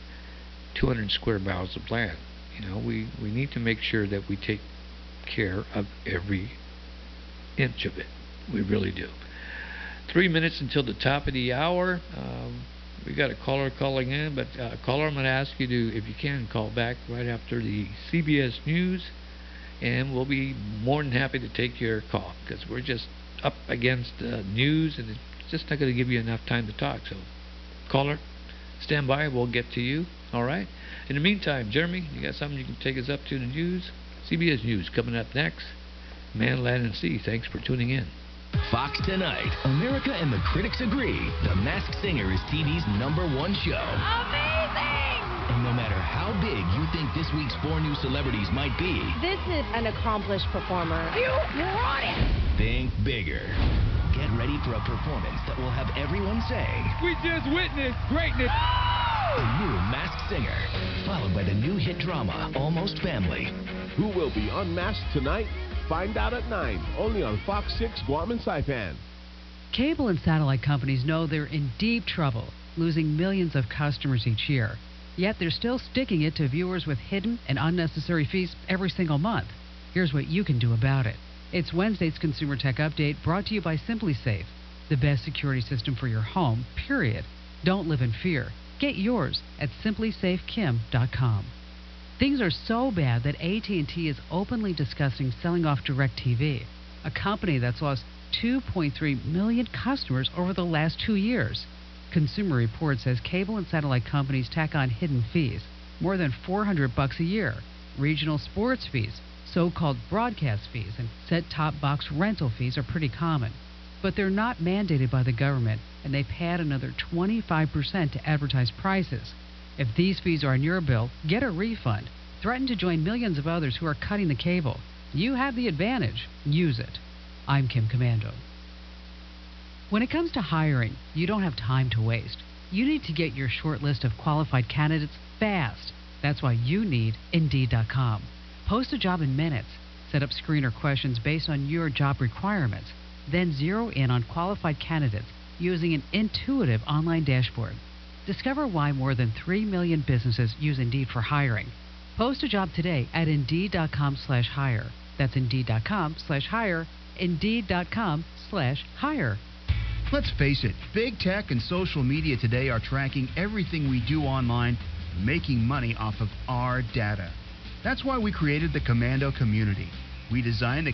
200 square miles of land. You know, we, we need to make sure that we take care of every inch of it. We really do. Three minutes until the top of the hour. Um, we got a caller calling in, but uh, caller, I'm going to ask you to, if you can, call back right after the CBS News, and we'll be more than happy to take your call because we're just up against uh, news, and it's just not going to give you enough time to talk. So, caller, stand by. We'll get to you. All right. In the meantime, Jeremy, you got something you can take us up to the news? CBS News coming up next. Man, Land, and Sea. Thanks for tuning in. Fox Tonight. America and the critics agree. The Masked Singer is TV's number one show. Amazing! And no matter how big you think this week's four new celebrities might be, This is an accomplished performer. You brought it! think bigger. Get ready for a performance that will have everyone say, We just witnessed greatness. The new Masked Singer, followed by the new hit drama, Almost Family. Who will be unmasked tonight? Find out at 9, only on Fox 6 Guam and Saipan. Cable and satellite companies know they're in deep trouble, losing millions of customers each year. Yet they're still sticking it to viewers with hidden and unnecessary fees every single month. Here's what you can do about it. It's Wednesday's Consumer Tech Update brought to you by SimpliSafe, the best security system for your home, period. Don't live in fear. Get yours at simplisafekim.com. Things are so bad that AT&T is openly discussing selling off DirecTV, a company that's lost 2.3 million customers over the last 2 years. Consumer Reports says cable and satellite companies tack on hidden fees, more than 400 bucks a year, regional sports fees, so-called broadcast fees, and set-top box rental fees are pretty common. But they're not mandated by the government, and they pad another 25% to advertise prices. If these fees are on your bill, get a refund. Threaten to join millions of others who are cutting the cable. You have the advantage. Use it. I'm Kim Komando. When it comes to hiring, you don't have time to waste. You need to get your short list of qualified candidates fast. That's why you need Indeed.com. Post a job in minutes. Set up screener questions based on your job requirements. Then zero in on qualified candidates using an intuitive online dashboard. Discover why more than 3 million businesses use Indeed for hiring. Post a job today at Indeed.com slash hire. That's Indeed.com slash hire. Indeed.com slash hire. Let's face it, big tech and social media today are tracking everything we do online, making money off of our data. That's why we created the Komando community. We designed the